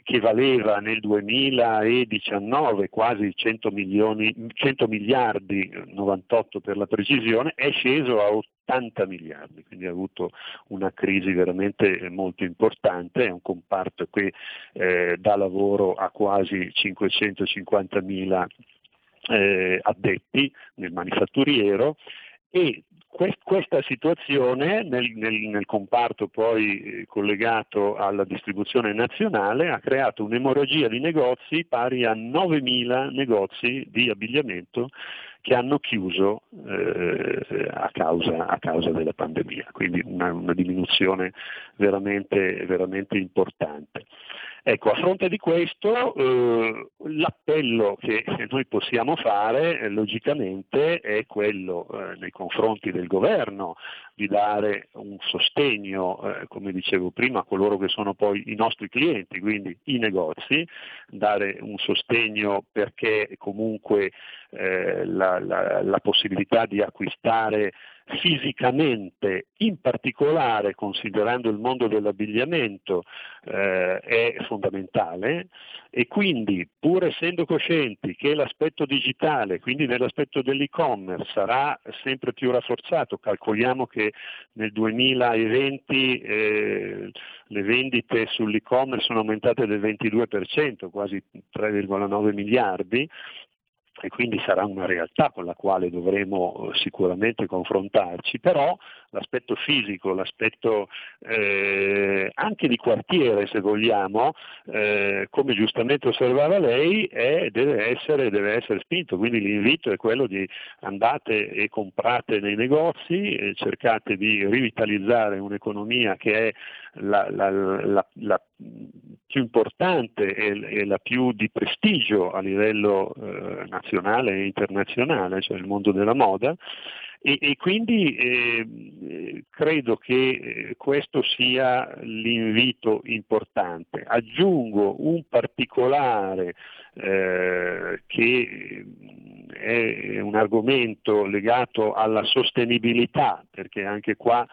Speaker 12: che valeva nel 2019 quasi 100, milioni, 100 miliardi, 98 per la precisione, è sceso a 80 miliardi, quindi ha avuto una crisi veramente molto importante, è un comparto che eh, dà lavoro a quasi 550 mila eh, addetti nel manifatturiero e questa situazione nel, nel, nel, comparto poi eh, collegato alla distribuzione nazionale ha creato un'emorragia di negozi pari a 9.000 negozi di abbigliamento che hanno chiuso eh, a, causa, a, causa, della pandemia, quindi una, una diminuzione veramente, veramente importante. Ecco, a fronte di questo eh, l'appello che noi possiamo fare eh, logicamente è quello eh, nei confronti del governo di dare un sostegno, eh, come dicevo prima, a coloro che sono poi i nostri clienti, quindi i negozi, dare un sostegno perché comunque eh, la, la, la possibilità di acquistare fisicamente, in particolare considerando il mondo dell'abbigliamento, eh, è fondamentale. E quindi pur essendo coscienti che l'aspetto digitale, quindi nell'aspetto dell'e-commerce, sarà sempre più rafforzato, calcoliamo che nel 2020 eh, le vendite sull'e-commerce sono aumentate del 22%, quasi 3,9 miliardi, e quindi sarà una realtà con la quale dovremo eh, sicuramente confrontarci, però l'aspetto fisico, l'aspetto eh, anche di quartiere se vogliamo, eh, come giustamente osservava lei, è, deve, essere, deve, essere, spinto, quindi l'invito è quello di andate e comprate nei negozi, e cercate di rivitalizzare un'economia che è la, la, la, la più importante e, la più di prestigio a livello eh, nazionale e internazionale, cioè il mondo della moda, e, e quindi eh, credo che eh, questo sia l'invito importante. Aggiungo un particolare eh, che è un argomento legato alla sostenibilità, perché anche qua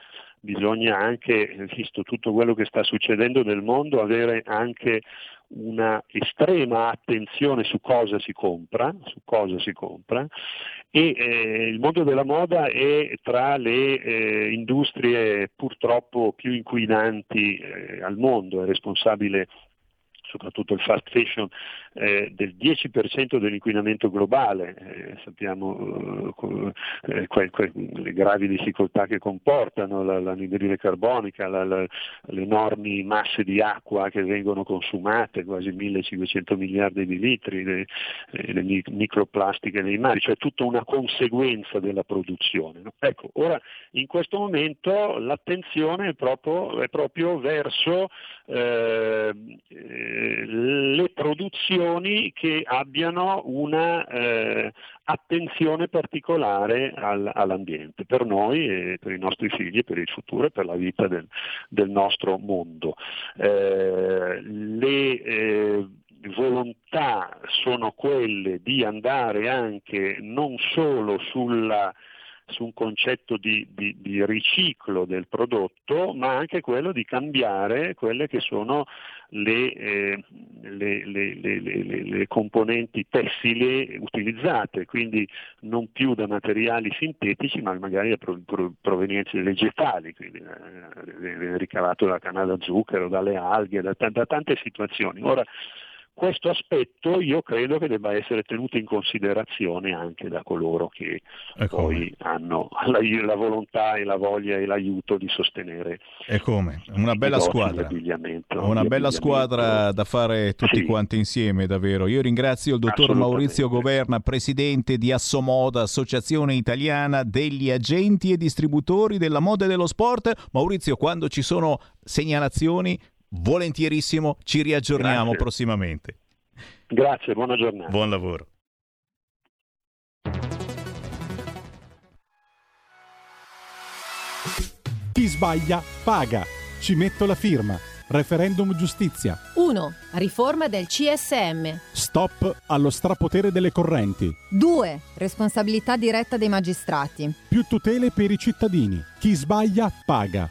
Speaker 12: bisogna anche, visto tutto quello che sta succedendo nel mondo, avere anche una estrema attenzione su cosa si compra, su cosa si compra. E eh, il mondo della moda è tra le eh, industrie purtroppo più inquinanti eh, al mondo, è responsabile soprattutto il fast fashion, eh, del 10% dell'inquinamento globale, eh, sappiamo eh, que, que, le gravi difficoltà che comportano, la, l'anidride carbonica, la, la, le enormi masse di acqua che vengono consumate, quasi 1500 miliardi di litri, le, eh, le microplastiche nei mari, cioè tutta una conseguenza della produzione. No? Ecco, ora in questo momento l'attenzione è proprio, è proprio verso eh, le produzioni che abbiano una eh, attenzione particolare al, all'ambiente, per noi per i nostri figli, per il futuro e per la vita del, del nostro mondo. Eh, le eh, volontà sono quelle di andare anche non solo sulla su un concetto di, di- di riciclo del prodotto, ma anche quello di cambiare quelle che sono le, eh, le- le- le- componenti tessili utilizzate, quindi non più da materiali sintetici, ma magari da pro- pro- provenienze vegetali, quindi eh, ricavato dalla canna da zucchero, dalle alghe, da, da tante situazioni. Ora, questo aspetto io credo che debba essere tenuto in considerazione anche da coloro che poi hanno la, la volontà e la voglia e l'aiuto di sostenere
Speaker 2: E come? Una bella squadra. Una bella squadra da fare tutti
Speaker 12: Sì.
Speaker 2: quanti insieme, davvero. Io ringrazio il dottor. Maurizio Governa, presidente di Assomoda, Associazione Italiana degli Agenti e Distributori della Moda e dello Sport. Maurizio, quando ci sono segnalazioni, volentierissimo, ci riaggiorniamo
Speaker 12: Grazie.
Speaker 2: prossimamente.
Speaker 12: Grazie, buona giornata.
Speaker 2: Buon lavoro.
Speaker 13: Chi sbaglia paga. Ci metto la firma. Referendum giustizia.
Speaker 14: 1. Riforma del CSM.
Speaker 13: Stop allo strapotere delle correnti.
Speaker 15: 2. Responsabilità diretta dei magistrati.
Speaker 13: Più tutele per i cittadini. Chi sbaglia paga.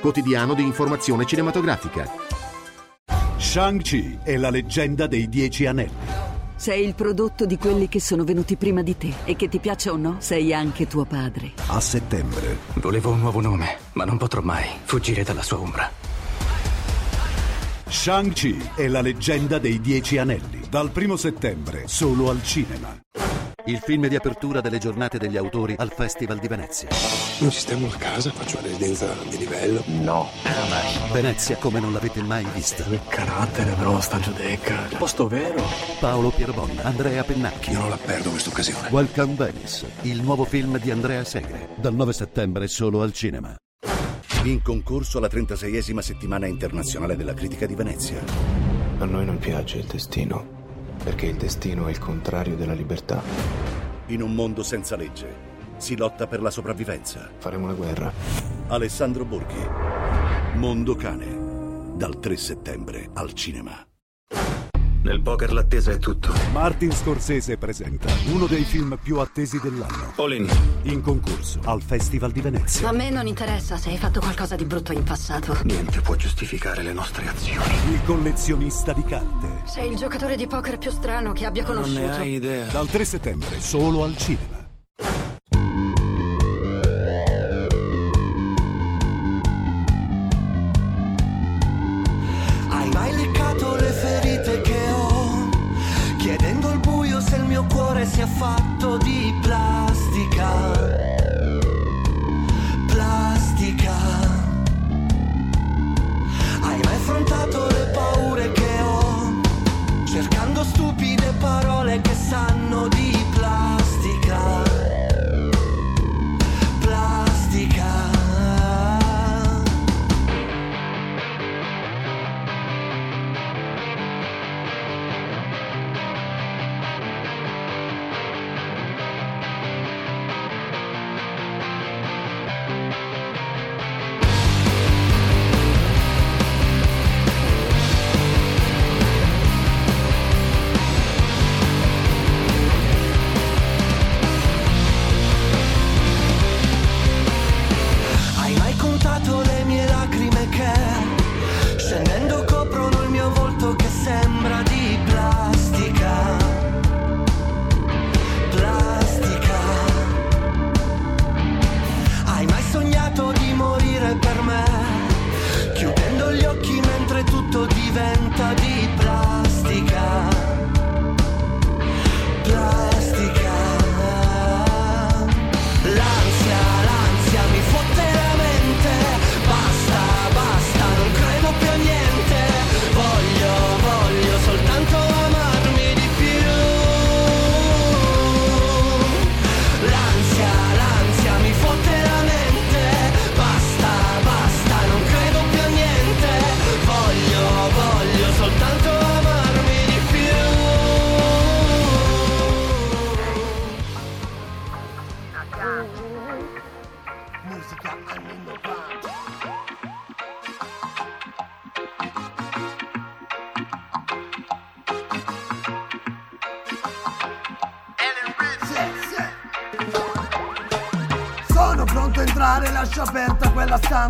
Speaker 16: quotidiano di informazione cinematografica.
Speaker 17: Shang-Chi è la leggenda dei Dieci Anelli.
Speaker 18: Sei il prodotto di quelli che sono venuti prima di te e che ti piaccia o no, sei anche tuo padre.
Speaker 17: A settembre.
Speaker 19: Volevo un nuovo nome, ma non potrò mai fuggire dalla sua ombra.
Speaker 17: Shang-Chi è la leggenda dei Dieci Anelli. Dal primo settembre, solo al cinema.
Speaker 16: Il film di apertura delle giornate degli autori al Festival di Venezia.
Speaker 20: Non sistemo la casa, faccio una residenza di livello.
Speaker 16: No. Venezia come non l'avete mai vista.
Speaker 19: Che carattere, però, sta giudecca. Posto vero.
Speaker 16: Paolo Pierbon, Andrea Pennacchi.
Speaker 20: Io non la perdo questa occasione.
Speaker 16: Welcome Venice, il nuovo film di Andrea Segre. Dal 9 settembre solo al cinema. In concorso alla 36esima settimana internazionale della critica di Venezia.
Speaker 20: A noi non piace il destino, perché il destino è il contrario della libertà.
Speaker 16: In un mondo senza legge si lotta per la sopravvivenza.
Speaker 20: Faremo la guerra.
Speaker 16: Alessandro Borghi. Mondo Cane. Dal 3 settembre al cinema.
Speaker 19: Nel poker l'attesa è tutto.
Speaker 17: Martin Scorsese presenta uno dei film più attesi dell'anno.
Speaker 19: All in.
Speaker 17: In concorso al Festival di Venezia.
Speaker 21: A me non interessa se hai fatto qualcosa di brutto in passato.
Speaker 19: Niente può giustificare le nostre azioni.
Speaker 17: Il collezionista di carte.
Speaker 21: Sei il giocatore di poker più strano che abbia
Speaker 19: Non
Speaker 21: conosciuto.
Speaker 19: ne hai idea.
Speaker 17: Dal 3 settembre solo al cinema.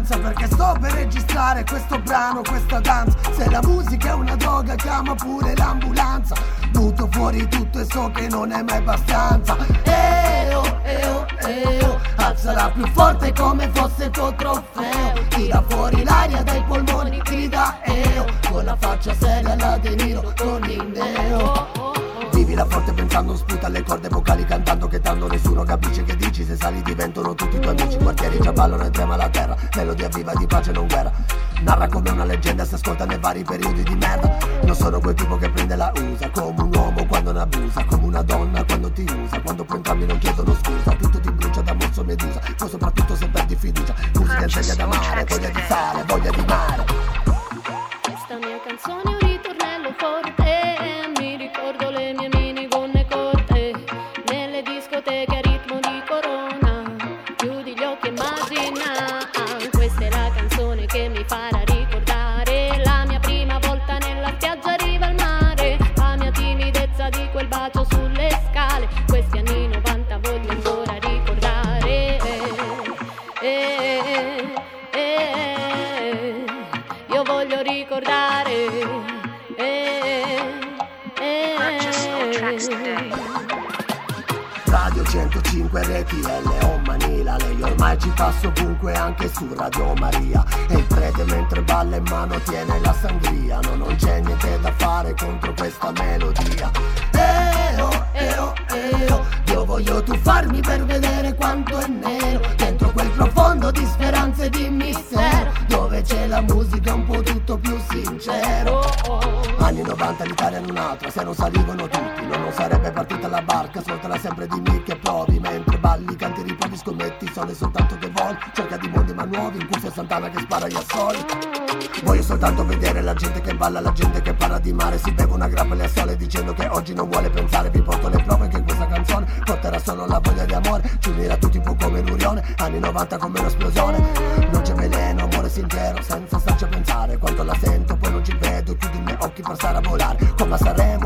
Speaker 11: Stanza Perché sto per registrare questo brano, questa danza. Se la musica è una droga chiama pure l'ambulanza. Butto fuori tutto e so che non è mai abbastanza. Eo, eo, eo Alzala più forte come fosse il tuo trofeo. Tira fuori l'aria dai polmoni, grida eo. Con la faccia seria alla De Niro, con l'indeo Vivila forte pensando sputa alle corde vocali cantando che tanto nessuno capisce che dici. Se sali diventano tutti i tuoi amici Quartieri già ballano e trema la terra Melodia viva di pace non guerra. Narra come una leggenda si ascolta nei vari periodi di merda. Non sono quel tipo che prende la usa Come un uomo quando ne abusa Come una donna quando ti usa Quando poi entrambi non chiedono scusa. Tutto ti brucia da morso medusa Poi soprattutto se perdi fiducia. Musica insegna ad amare Voglia di sale, voglia di mare 105 RTL o Manila Lei ormai ci passa ovunque anche su Radio Maria. E il prete mentre balla in mano tiene la sangria. No, non c'è niente da fare contro questa melodia. Eo, eo, eo Io voglio tuffarmi per vedere quanto è nero. Dentro quel profondo di speranza e di mistero Dove c'è la musica un po' tutto più sincero. Anni 90 l'Italia in un'altra Se non salivano tutti non, non sarebbe partita la barca Soltala sempre di me scommetti Sole soltanto che voli Cerca di mondi ma nuovi In cuffia Santana che spara gli assoli. Voglio soltanto vedere la gente che balla La gente che parla di mare Si beve una grappa alle sole Dicendo che oggi non vuole pensare Vi porto le prove che questa canzone Porterà solo la voglia di amore. Ci unirà tutti po' come l'urione Anni 90 come un'esplosione. Non c'è veleno, amore sincero Senza starci a pensare Quanto la sento poi non ci vedo Chiudi i miei occhi per stare a volare Come a Sanremo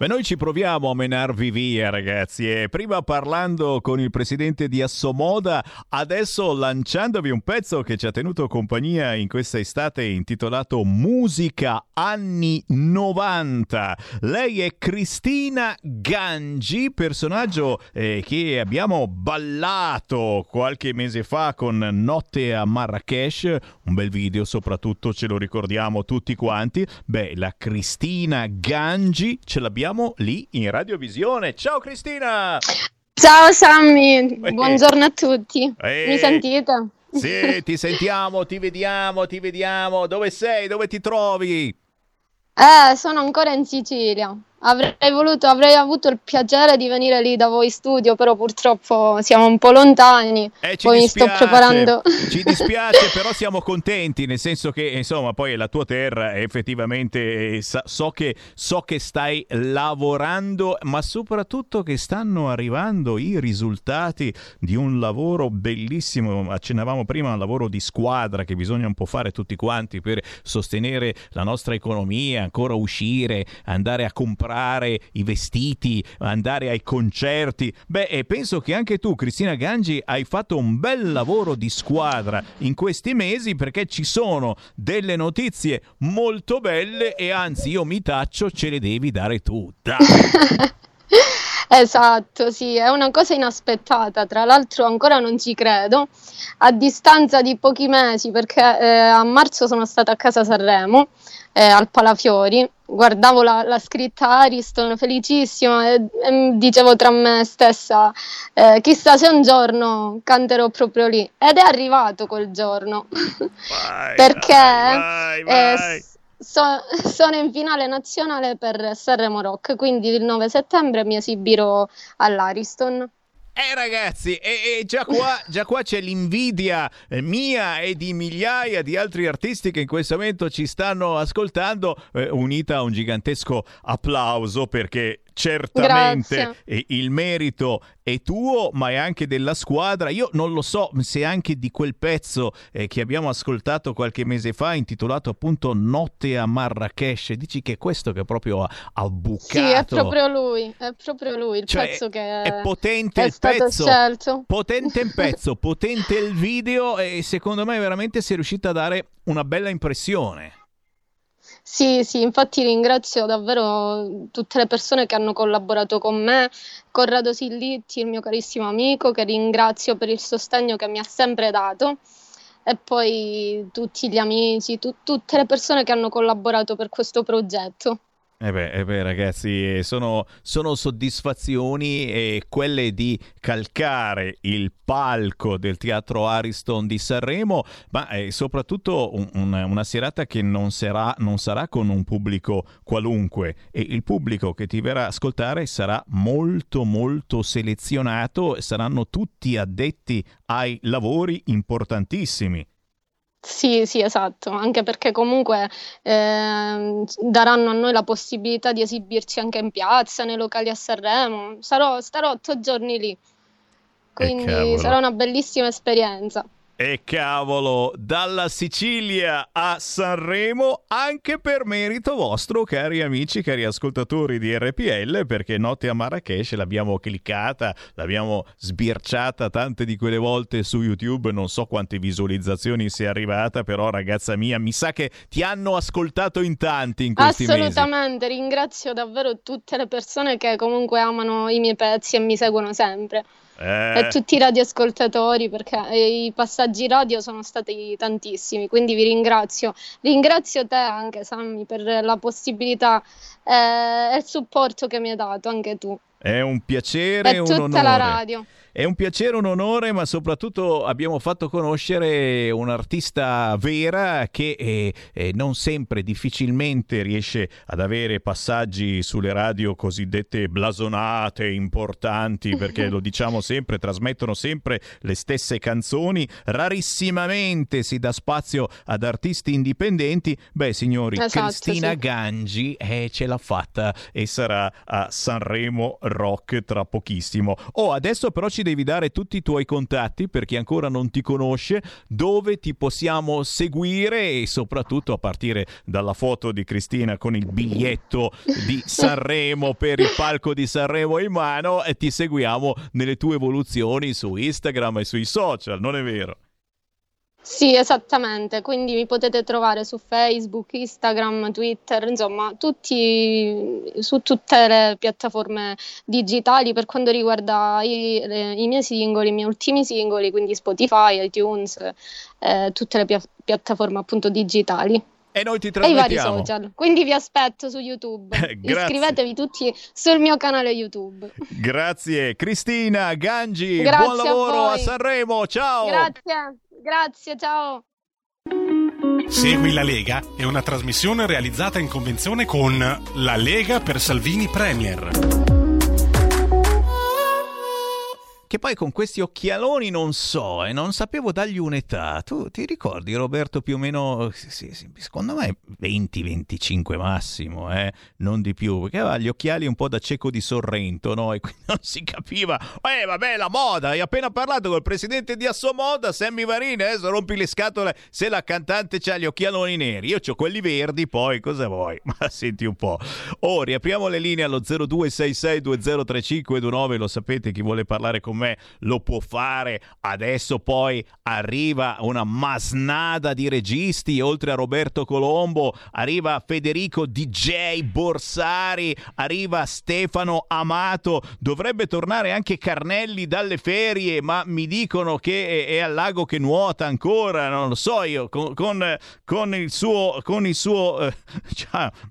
Speaker 2: Beh, noi ci proviamo a menarvi via, ragazzi. E prima parlando con il presidente di Assomoda, adesso lanciandovi un pezzo che ci ha tenuto compagnia in questa estate intitolato Musica anni 90. Lei è Cristina Gangi, personaggio eh, che abbiamo ballato qualche mese fa con Notte a Marrakesh, un bel video soprattutto, ce lo ricordiamo tutti quanti. Beh, la Cristina Gangi ce l'abbiamo lì in radiovisione. Ciao Cristina!
Speaker 22: Ciao Sammy, buongiorno a tutti.
Speaker 2: Eh.
Speaker 22: Mi sentite?
Speaker 2: Sì, ti sentiamo, ti vediamo, ti vediamo. Dove sei? Dove ti trovi?
Speaker 22: Eh, sono ancora in Sicilia. Avrei voluto, avrei avuto il piacere di venire lì da voi in studio, però purtroppo siamo un po' lontani.
Speaker 2: Eh, ci
Speaker 22: poi mi
Speaker 2: dispiace,
Speaker 22: sto preparando.
Speaker 2: Ci dispiace, però siamo contenti, nel senso che insomma poi è la tua terra, e effettivamente eh, so, che, so che stai lavorando, ma soprattutto che stanno arrivando i risultati di un lavoro bellissimo. Accennavamo prima un lavoro di squadra che bisogna un po' fare tutti quanti per sostenere la nostra economia, ancora uscire, andare a comprare i vestiti, andare ai concerti. Beh, e penso che anche tu, Cristina Gangi, hai fatto un bel lavoro di squadra in questi mesi perché ci sono delle notizie molto belle e anzi io mi taccio, ce le devi dare tu. Dai.
Speaker 22: Esatto, sì, è una cosa inaspettata, tra l'altro ancora non ci credo, a distanza di pochi mesi, perché eh, a marzo sono stata a casa Sanremo, eh, al Palafiori, guardavo la, la scritta Ariston felicissima e, e dicevo tra me stessa, eh, chissà se un giorno canterò proprio lì, ed è arrivato quel giorno, perché
Speaker 2: vai, vai.
Speaker 22: So- sono in finale nazionale per Sanremo Rock, quindi il 9 settembre mi esibirò all'Ariston.
Speaker 2: Eh ragazzi, e, e già, qua, già qua c'è l'invidia eh, mia e di migliaia di altri artisti che in questo momento ci stanno ascoltando, eh, unita a un gigantesco applauso perché certamente
Speaker 22: Grazie.
Speaker 2: il merito è tuo, ma è anche della squadra. Io non lo so se anche di quel pezzo eh, che abbiamo ascoltato qualche mese fa, intitolato appunto Notte a Marrakesh, dici che è questo che proprio ha, ha bucato.
Speaker 22: Sì, è proprio lui, è proprio lui il
Speaker 2: Cioè,
Speaker 22: pezzo che
Speaker 2: è potente
Speaker 22: è
Speaker 2: il pezzo,
Speaker 22: scelto.
Speaker 2: potente il pezzo, potente il video e secondo me veramente si è riuscita a dare una bella impressione.
Speaker 22: Sì, sì, infatti ringrazio davvero tutte le persone che hanno collaborato con me, Corrado Sillitti, il mio carissimo amico, che ringrazio per il sostegno che mi ha sempre dato, e poi tutti gli amici, tu- tutte le persone che hanno collaborato per questo progetto.
Speaker 2: Eh beh, eh beh, ragazzi, sono, sono soddisfazioni e quelle di calcare il palco del Teatro Ariston di Sanremo, ma eh, soprattutto un- un- una serata che non sarà, non sarà con un pubblico qualunque e il pubblico che ti verrà a ascoltare sarà molto molto selezionato, saranno tutti addetti ai lavori importantissimi.
Speaker 22: Sì, sì, esatto, anche perché comunque ehm, daranno a noi la possibilità di esibirci anche in piazza, nei locali a Sanremo. Sarò, starò otto giorni lì, quindi sarà una bellissima esperienza.
Speaker 2: E cavolo, dalla Sicilia a Sanremo, anche per merito vostro, cari amici, cari ascoltatori di RPL, perché Notte a Marrakesh l'abbiamo cliccata, l'abbiamo sbirciata tante di quelle volte su YouTube, non so quante visualizzazioni sia arrivata, però ragazza mia, mi sa che ti hanno ascoltato in tanti in questi mesi.
Speaker 22: Assolutamente, ringrazio davvero tutte le persone che comunque amano i miei pezzi e mi seguono sempre.
Speaker 2: Eh.
Speaker 22: E tutti i radioascoltatori perché eh, i passaggi radio sono stati tantissimi, quindi vi ringrazio. Ringrazio te anche Sammy per la possibilità eh, e il supporto che mi hai dato anche tu
Speaker 2: È un piacere
Speaker 22: e
Speaker 2: un
Speaker 22: tutta
Speaker 2: onore.
Speaker 22: la radio.
Speaker 2: È un piacere, un onore, ma soprattutto abbiamo fatto conoscere un'artista vera che eh, eh, non sempre, difficilmente riesce ad avere passaggi sulle radio cosiddette blasonate, importanti, perché lo diciamo sempre, trasmettono sempre le stesse canzoni, rarissimamente si dà spazio ad artisti indipendenti. Beh, signori,
Speaker 22: Esatto,
Speaker 2: Cristina
Speaker 22: sì.
Speaker 2: Gangi eh, ce l'ha fatta e sarà a Sanremo Rock tra pochissimo. Oh, adesso però ci devi dare tutti i tuoi contatti per chi ancora non ti conosce, dove ti possiamo seguire e soprattutto a partire dalla foto di Cristina con il biglietto di Sanremo per il palco di Sanremo in mano e ti seguiamo nelle tue evoluzioni su Instagram e sui social, non è vero?
Speaker 22: Sì, esattamente, quindi mi potete trovare su Facebook, Instagram, Twitter, insomma, tutti, su tutte le piattaforme digitali per quanto riguarda i, le- i miei singoli, i miei ultimi singoli, quindi Spotify, iTunes, eh, tutte le pia- piattaforme appunto digitali.
Speaker 2: E noi ti
Speaker 22: E i vari
Speaker 2: trasmettiamo.
Speaker 22: social. Quindi vi aspetto su YouTube. Iscrivetevi tutti sul mio canale YouTube.
Speaker 2: Grazie Cristina Gangi,
Speaker 22: Grazie
Speaker 2: buon
Speaker 22: a
Speaker 2: lavoro a,
Speaker 22: voi.
Speaker 2: Sanremo, ciao!
Speaker 22: Grazie, grazie, ciao.
Speaker 13: Segui la Lega è una trasmissione realizzata in convenzione con La Lega per Salvini Premier.
Speaker 2: Che poi con questi occhialoni non so e non sapevo dargli un'età. Tu ti ricordi Roberto più o meno, sì, sì, secondo me 20-25 massimo, eh? non di più, perché aveva gli occhiali un po' da cieco di Sorrento, no? E quindi non si capiva. Eh vabbè la moda, hai appena parlato col presidente di Assomoda, Sammy Varini, adesso rompi le scatole se la cantante ha gli occhialoni neri. Io ho quelli verdi, poi cosa vuoi? Ma senti un po'. Oh, riapriamo le linee allo 0266203529, lo sapete chi vuole parlare con me me lo può fare. Adesso poi arriva una masnada di registi, oltre a Roberto Colombo, arriva Federico DJ Borsari, arriva Stefano Amato, dovrebbe tornare anche Carnelli dalle ferie, ma mi dicono che è, al lago che nuota ancora, non lo so io, con, con, con il suo, con il suo eh,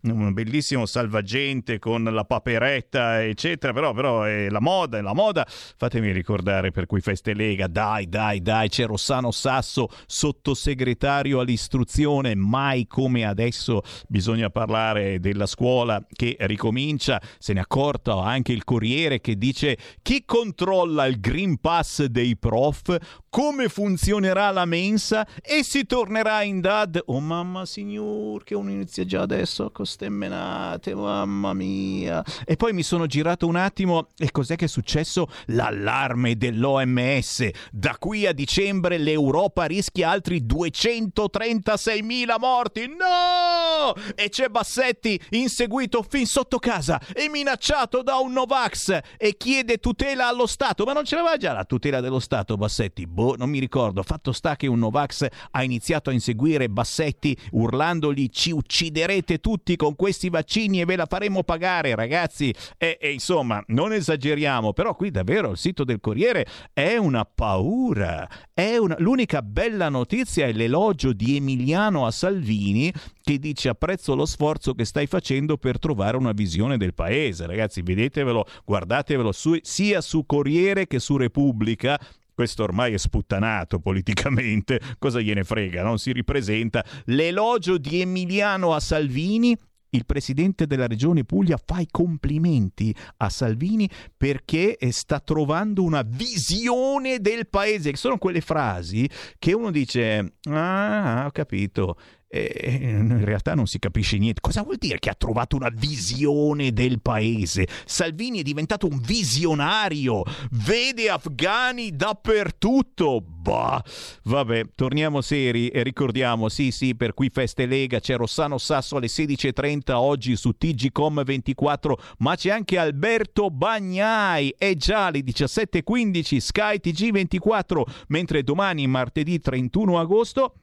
Speaker 2: un bellissimo salvagente con la paperetta, eccetera, però, però è la moda, è la moda. Fatemi ricordare per cui Feste Lega, dai, dai, dai, c'è Rossano Sasso, sottosegretario all'istruzione, mai come adesso bisogna parlare della scuola che ricomincia, se ne è accorto anche il Corriere che dice chi controlla il Green Pass dei prof, come funzionerà la mensa e si tornerà in dad. Oh mamma signor, che uno inizia già adesso con ste menate, mamma mia. E poi mi sono girato un attimo e cos'è che è successo? L'allarme dell'OMS. Da qui a dicembre l'Europa rischia altri 236.000 morti. No! E c'è Bassetti inseguito fin sotto casa e minacciato da un Novax e chiede tutela allo Stato. Ma non ce l'aveva già la tutela dello Stato, Bassetti? boh, non mi ricordo. Fatto sta che un Novax ha iniziato a inseguire Bassetti urlandogli ci ucciderete tutti con questi vaccini e ve la faremo pagare, ragazzi. E, e insomma, non esageriamo, però qui davvero il sito del Corriere è una paura. È una... L'unica bella notizia è l'elogio di Emiliano a Salvini che dice apprezzo lo sforzo che stai facendo per trovare una visione del paese. Ragazzi, vedetevelo, guardatevelo su, sia su Corriere che su Repubblica questo ormai è sputtanato politicamente, cosa gliene frega, non si ripresenta. L'elogio di Emiliano a Salvini il presidente della regione Puglia fa i complimenti a Salvini perché eh, sta trovando una visione del paese, sono quelle frasi che uno dice, ah, ho capito, e in realtà non si capisce niente. Cosa vuol dire che ha trovato una visione del paese? Salvini è diventato un visionario, vede afghani dappertutto. Bah, vabbè, torniamo seri e ricordiamo, sì sì, per qui Feste Lega c'è Rossano Sasso alle 16.30 oggi su TGCom 24, ma c'è anche Alberto Bagnai, è già alle 17.15 Sky TG24, mentre domani martedì 31 agosto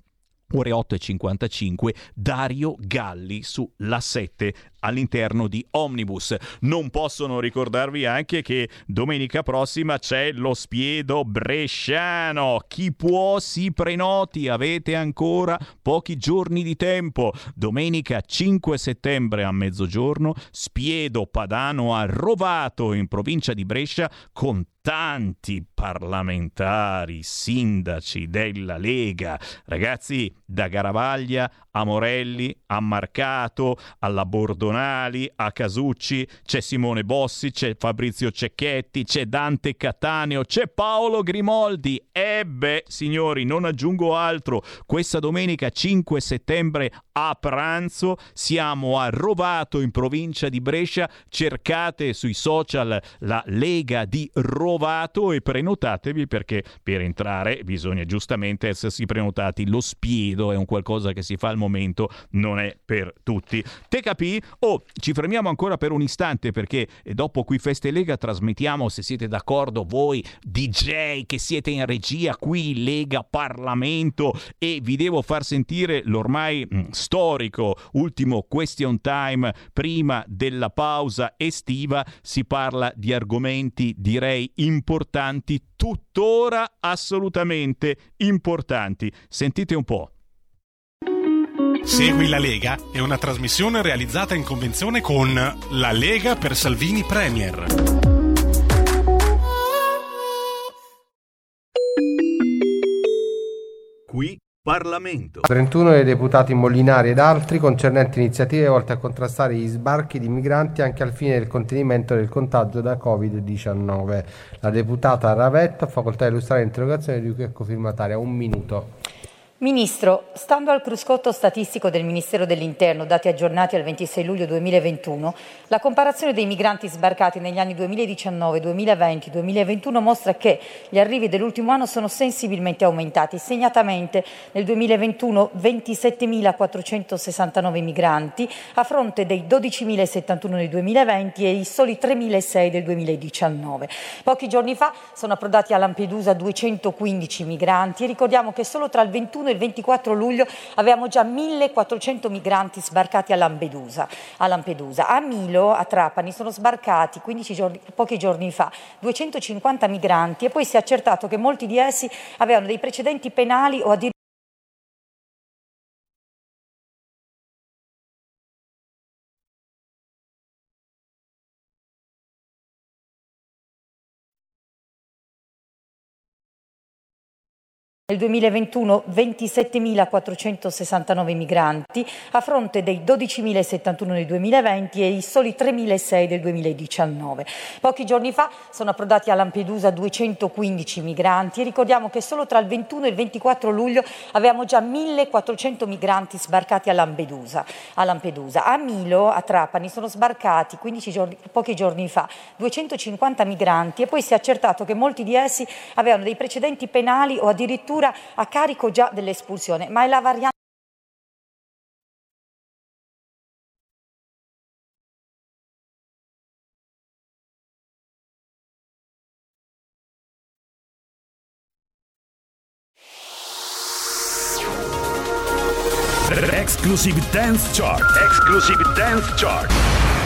Speaker 2: ore 8.55 Dario Galli su La 7 all'interno di Omnibus. Non possono ricordarvi anche che domenica prossima c'è lo spiedo bresciano. Chi può si prenoti, avete ancora pochi giorni di tempo. Domenica 5 settembre a mezzogiorno, spiedo padano a Rovato in provincia di Brescia con tanti parlamentari, sindaci della Lega, ragazzi da Garavaglia a Morelli, a Marcato, alla Bordonali, a Casucci, c'è Simone Bossi, c'è Fabrizio Cecchetti, c'è Dante Cattaneo, c'è Paolo Grimoldi. E beh, signori, non aggiungo altro. Questa domenica 5 settembre a pranzo siamo a Rovato in provincia di Brescia. Cercate sui social la Lega di Rovato e prenotatevi perché per entrare bisogna giustamente essersi prenotati. Lo spiedo è un qualcosa che si fa al momento non è per tutti. Te capì? Oh, ci fermiamo ancora per un istante perché dopo qui Feste Lega trasmettiamo, se siete d'accordo, voi DJ che siete in regia qui, Lega Parlamento e vi devo far sentire l'ormai mm, storico ultimo question time prima della pausa estiva. Si parla di argomenti direi importanti, tuttora assolutamente importanti. Sentite un po'.
Speaker 13: Segui la Lega è una trasmissione realizzata in convenzione con La Lega per Salvini Premier.
Speaker 17: Qui
Speaker 23: Parlamento.
Speaker 24: 31 dei deputati Molinari ed altri concernenti iniziative volte a contrastare gli sbarchi di migranti anche al fine del contenimento del contagio da Covid-19. La deputata Ravetta ha facoltà di illustrare l'interrogazione di cui è cofirmataria. Un minuto.
Speaker 25: Ministro, stando al cruscotto statistico del Ministero dell'Interno, dati aggiornati al 26 luglio 2021, la comparazione dei migranti sbarcati negli anni 2019, 2020 2021 mostra che gli arrivi dell'ultimo anno sono sensibilmente aumentati, segnatamente nel 2021 27.469 migranti a fronte dei 12.071 nel 2020 e i soli 3.006 del 2019. Pochi giorni fa sono approdati a Lampedusa 215 migranti e ricordiamo che solo tra il 21 e il 24 luglio avevamo già 1400 migranti sbarcati a Lampedusa. A, Lampedusa. a Milo, a Trapani, sono sbarcati giorni, pochi giorni fa 250 migranti e poi si è accertato che molti di essi avevano dei precedenti penali o addirittura Nel 2021 27.469 migranti a fronte dei 12.071 nel 2020 e i soli 3.006 del 2019. Pochi giorni fa sono approdati a Lampedusa 215 migranti e ricordiamo che solo tra il 21 e il 24 luglio avevamo già 1.400 migranti sbarcati a Lampedusa. A, Lampedusa. a Milo, a Trapani, sono sbarcati giorni, pochi giorni fa 250 migranti e poi si è accertato che molti di essi avevano dei precedenti penali o addirittura a carico già dell'espulsione, ma è la variante
Speaker 23: Exclusive Dance Chart. Exclusive Dance Chart.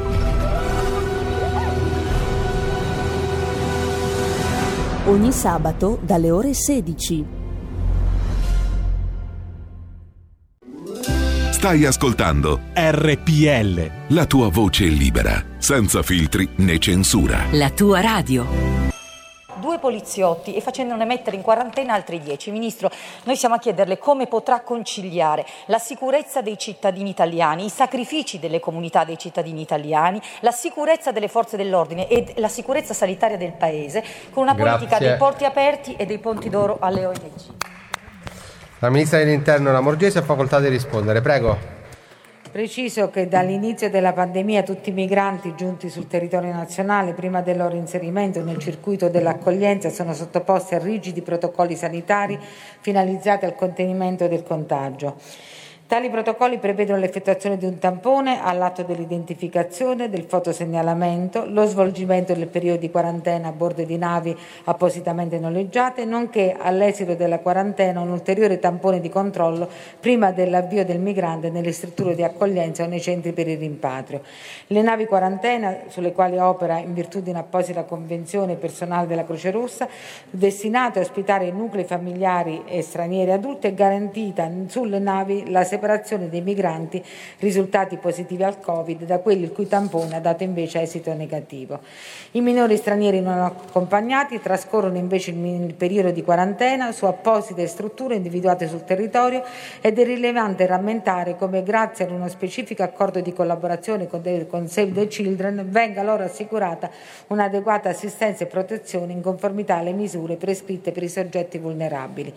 Speaker 26: Ogni sabato dalle ore 16.
Speaker 27: Stai ascoltando
Speaker 17: RPL.
Speaker 27: la tua voce libera, senza filtri né censura.
Speaker 14: La tua radio.
Speaker 25: Due poliziotti e facendone mettere in quarantena altri dieci. Ministro, noi siamo a chiederle come potrà conciliare la sicurezza dei cittadini italiani, i sacrifici delle comunità dei cittadini italiani, la sicurezza delle forze dell'ordine e la sicurezza sanitaria del Paese con una
Speaker 24: Grazie.
Speaker 25: politica dei porti aperti e dei ponti d'oro alle ONG.
Speaker 24: La ministra dell'Interno Lamorgese ha facoltà di rispondere. Prego.
Speaker 28: Preciso che dall'inizio della pandemia tutti i migranti giunti sul territorio nazionale prima del loro inserimento nel circuito dell'accoglienza sono sottoposti a rigidi protocolli sanitari finalizzati al contenimento del contagio. Tali protocolli prevedono l'effettuazione di un tampone all'atto dell'identificazione, del fotosegnalamento, lo svolgimento del periodo di quarantena a bordo di navi appositamente noleggiate, nonché all'esito della quarantena un ulteriore tampone di controllo prima dell'avvio del migrante nelle strutture di accoglienza o nei centri per il rimpatrio. Le navi quarantena, sulle quali opera in virtù di un'apposita convenzione personale della Croce Rossa, destinate a ospitare nuclei familiari e stranieri adulti, è garantita sulle navi la separazione separazione dei migranti risultati positivi al Covid da quelli il cui tampone ha dato invece esito negativo. I minori stranieri non accompagnati trascorrono invece il periodo di quarantena su apposite strutture individuate sul territorio ed è rilevante rammentare come grazie ad uno specifico accordo di collaborazione con Save the Children venga loro assicurata un'adeguata assistenza e protezione in conformità alle misure prescritte per i soggetti vulnerabili.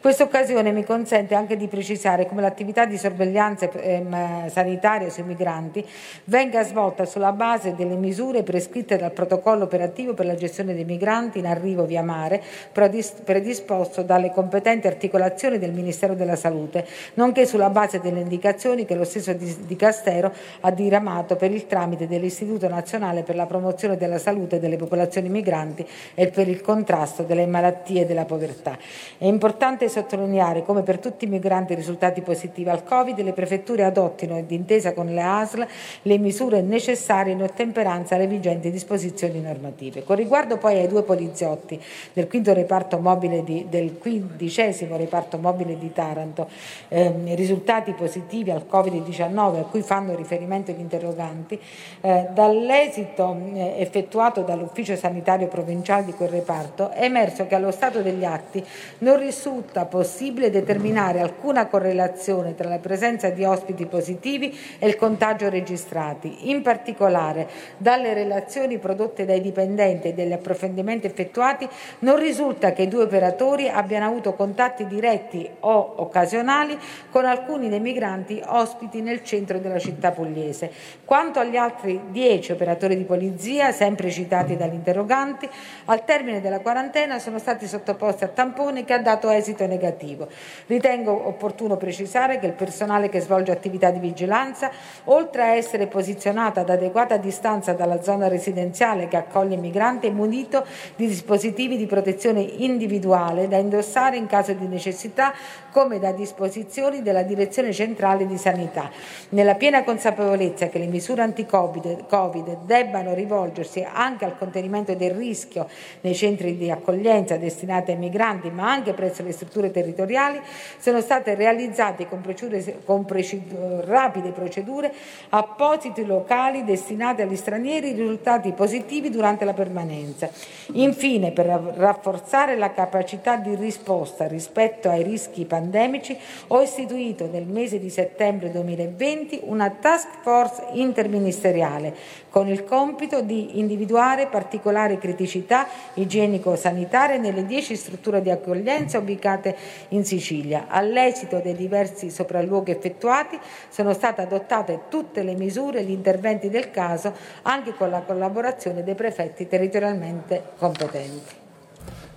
Speaker 28: Questa occasione mi consente anche di precisare come l'attività di sorveglianza ehm, sanitaria sui migranti venga svolta sulla base delle misure prescritte dal protocollo operativo per la gestione dei migranti in arrivo via mare predis- predisposto dalle competenti articolazioni del Ministero della Salute, nonché sulla base delle indicazioni che lo stesso di- Dicastero ha diramato per il tramite dell'Istituto Nazionale per la promozione della salute delle popolazioni migranti e per il contrasto delle malattie e della povertà. È importante sottolineare come per tutti i migranti risultati positivi al Covid le prefetture adottino, d'intesa con le ASL, le misure necessarie in ottemperanza alle vigenti disposizioni normative. Con riguardo poi ai due poliziotti del quinto reparto mobile di, del quindicesimo reparto mobile di Taranto, ehm, risultati positivi al Covid-19 a cui fanno riferimento gli interroganti, eh, dall'esito eh, effettuato dall'ufficio sanitario provinciale di quel reparto è emerso che allo stato degli atti non risulta possibile determinare alcuna correlazione tra la presenza di ospiti positivi e il contagio registrati. In particolare, dalle relazioni prodotte dai dipendenti e dagli approfondimenti effettuati, non risulta che i due operatori abbiano avuto contatti diretti o occasionali con alcuni dei migranti ospiti nel centro della città pugliese. Quanto agli altri dieci operatori di polizia, sempre citati dagli interroganti, al termine della quarantena sono stati sottoposti a tampone che ha dato esito negativo. Ritengo opportuno precisare che il personale che svolge attività di vigilanza, oltre a essere posizionato ad adeguata distanza dalla zona residenziale che accoglie i migranti, è munito di dispositivi di protezione individuale da indossare in caso di necessità, come da disposizioni della Direzione Centrale di Sanità. Nella piena consapevolezza che le misure anti-Covid Covid debbano rivolgersi anche al contenimento del rischio nei centri di accoglienza destinati ai migranti, ma anche presso le strutture territoriali, sono state realizzate con, procedure- con preci- rapide procedure appositi locali destinati agli stranieri risultati positivi durante la permanenza. Infine, per ra- rafforzare la capacità di risposta rispetto ai rischi pandemici, ho istituito nel mese di settembre 2020 una task force interministeriale con il compito di individuare particolari criticità igienico-sanitarie nelle 10 strutture di accoglienza ubicate in Sicilia. All'esito dei diversi sopralluoghi effettuati sono state adottate tutte le misure e gli interventi del caso anche con la collaborazione dei prefetti territorialmente competenti.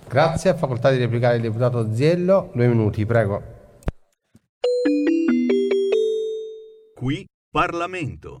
Speaker 24: Grazie, ha facoltà di replicare il deputato Ziello. Due minuti, prego.
Speaker 29: Qui Parlamento.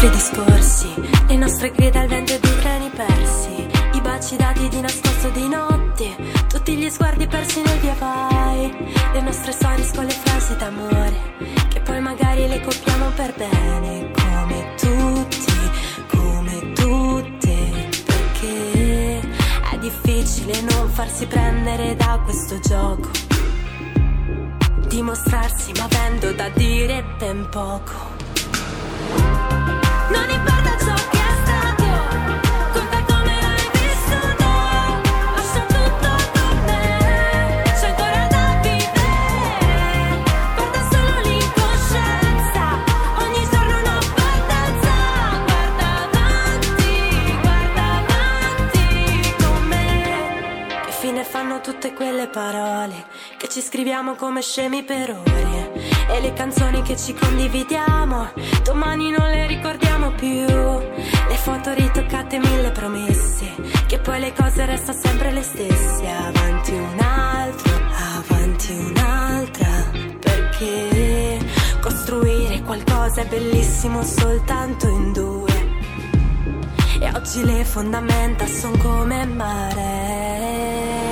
Speaker 30: Nostri discorsi, le nostre grida al vento dei treni persi, i baci dati di nascosto di notte, tutti gli sguardi persi nel via vai, le nostre stories con le frasi d'amore, che poi magari le copiamo per bene, come tutti, come tutte, perché è difficile non farsi prendere da questo gioco. Dimostrarsi ma avendo da dire ben poco. Tutte quelle parole? Che ci scriviamo come scemi per ore? E le canzoni che ci condividiamo, domani non le ricordiamo più. Le foto ritoccate, mille promesse, che poi le cose restano sempre le stesse. Avanti un altro, avanti un'altra, perché costruire qualcosa è bellissimo soltanto in due. E oggi le fondamenta sono come mare.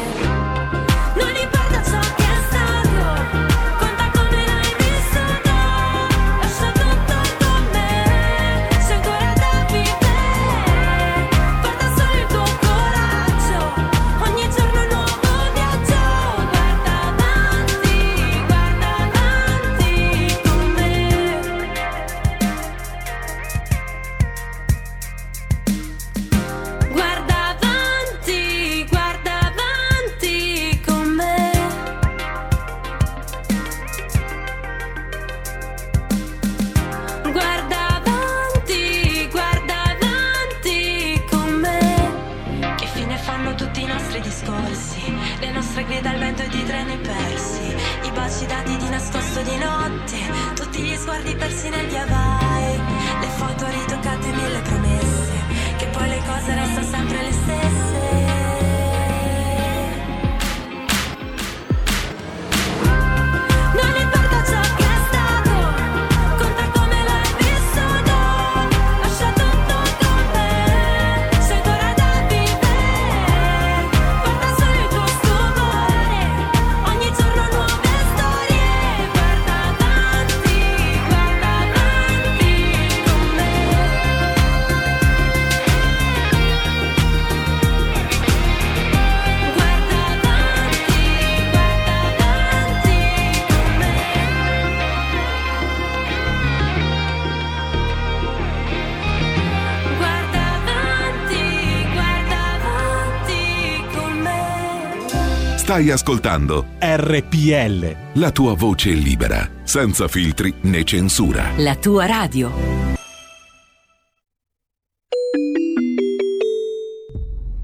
Speaker 27: Stai ascoltando
Speaker 13: RPL.
Speaker 27: la tua voce libera, senza filtri né censura.
Speaker 26: La tua radio.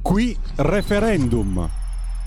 Speaker 13: Qui referendum.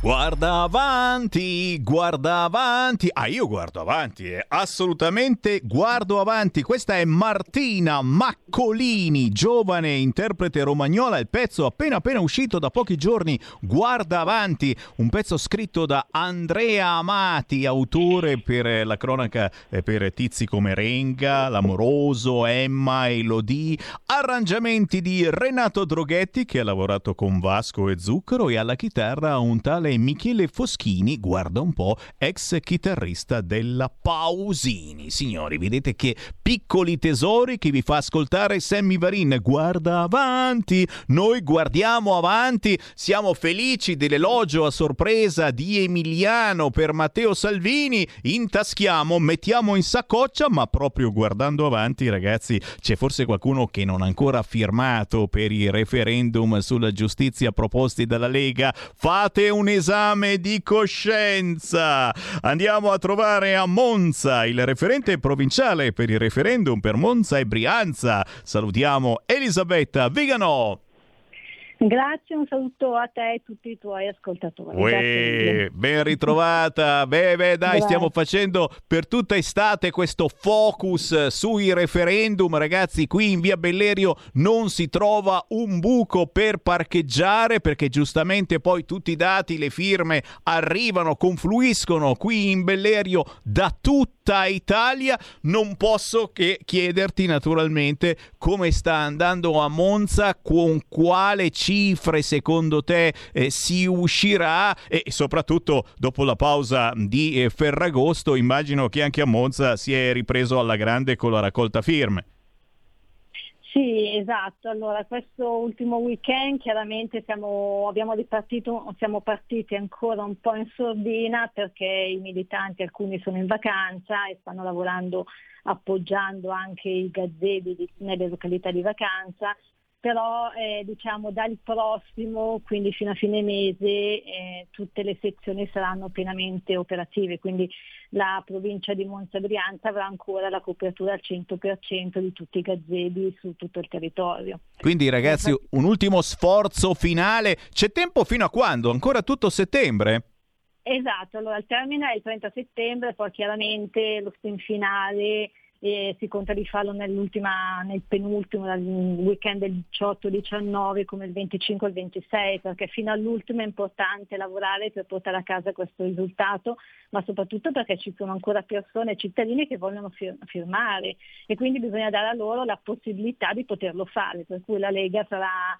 Speaker 2: Guarda avanti, guarda avanti. Ah, io guardo avanti, eh. assolutamente guardo avanti. Questa è Martina Maccolini, giovane interprete romagnola. Il pezzo appena appena uscito da pochi giorni. Guarda avanti, un pezzo scritto da Andrea Amati, autore per la cronaca eh, per tizi come Renga, L'Amoroso, Emma, Elodie. Arrangiamenti di Renato Droghetti che ha lavorato con Vasco e Zucchero e alla chitarra un tale Michele Foschini, guarda un po', ex chitarrista della Pausini. Signori, vedete che piccoli tesori che vi fa ascoltare Sammy Varin. Guarda avanti, noi guardiamo avanti, siamo felici dell'elogio a sorpresa di Emiliano per Matteo Salvini. Intaschiamo, mettiamo in saccoccia, ma proprio guardando avanti, ragazzi, c'è forse qualcuno che non ha ancora firmato per i referendum sulla giustizia proposti dalla Lega. Fate un esame di coscienza. Andiamo a trovare a Monza il referente provinciale per il referendum per Monza e Brianza. Salutiamo Elisabetta Vigano.
Speaker 31: Grazie, un saluto a te e a tutti i tuoi ascoltatori.
Speaker 2: Uè, ben ritrovata. Beh, beh, dai,
Speaker 31: Grazie.
Speaker 2: stiamo facendo per tutta estate questo focus sui referendum. Ragazzi, qui in via Bellerio non si trova un buco per parcheggiare perché giustamente poi tutti i dati, le firme arrivano, confluiscono qui in Bellerio da tutta Italia. Non posso che chiederti naturalmente come sta andando a Monza, con quale cifre secondo te eh, si uscirà e soprattutto dopo la pausa di eh, Ferragosto immagino che anche a Monza si è ripreso alla grande con la raccolta firme.
Speaker 31: Sì, esatto. Allora, questo ultimo weekend chiaramente siamo, ripartito, siamo partiti ancora un po' in sordina perché i militanti, alcuni sono in vacanza e stanno lavorando appoggiando anche i gazebi nelle località di vacanza, però eh, diciamo dal prossimo, quindi fino a fine mese, eh, tutte le sezioni saranno pienamente operative, quindi la provincia di Monza Brianza avrà ancora la copertura al 100% di tutti i gazebi su tutto il territorio.
Speaker 2: Quindi ragazzi un ultimo sforzo finale. C'è tempo fino a quando? Ancora tutto settembre?
Speaker 31: Esatto, allora il termine è il 30 settembre, poi chiaramente lo sprint finale eh, si conta di farlo nell'ultima, nel penultimo, weekend del 18-19 come il 25 e il 26, perché fino all'ultimo è importante lavorare per portare a casa questo risultato, ma soprattutto perché ci sono ancora persone, cittadini che vogliono fir- firmare e quindi bisogna dare a loro la possibilità di poterlo fare, per cui la Lega sarà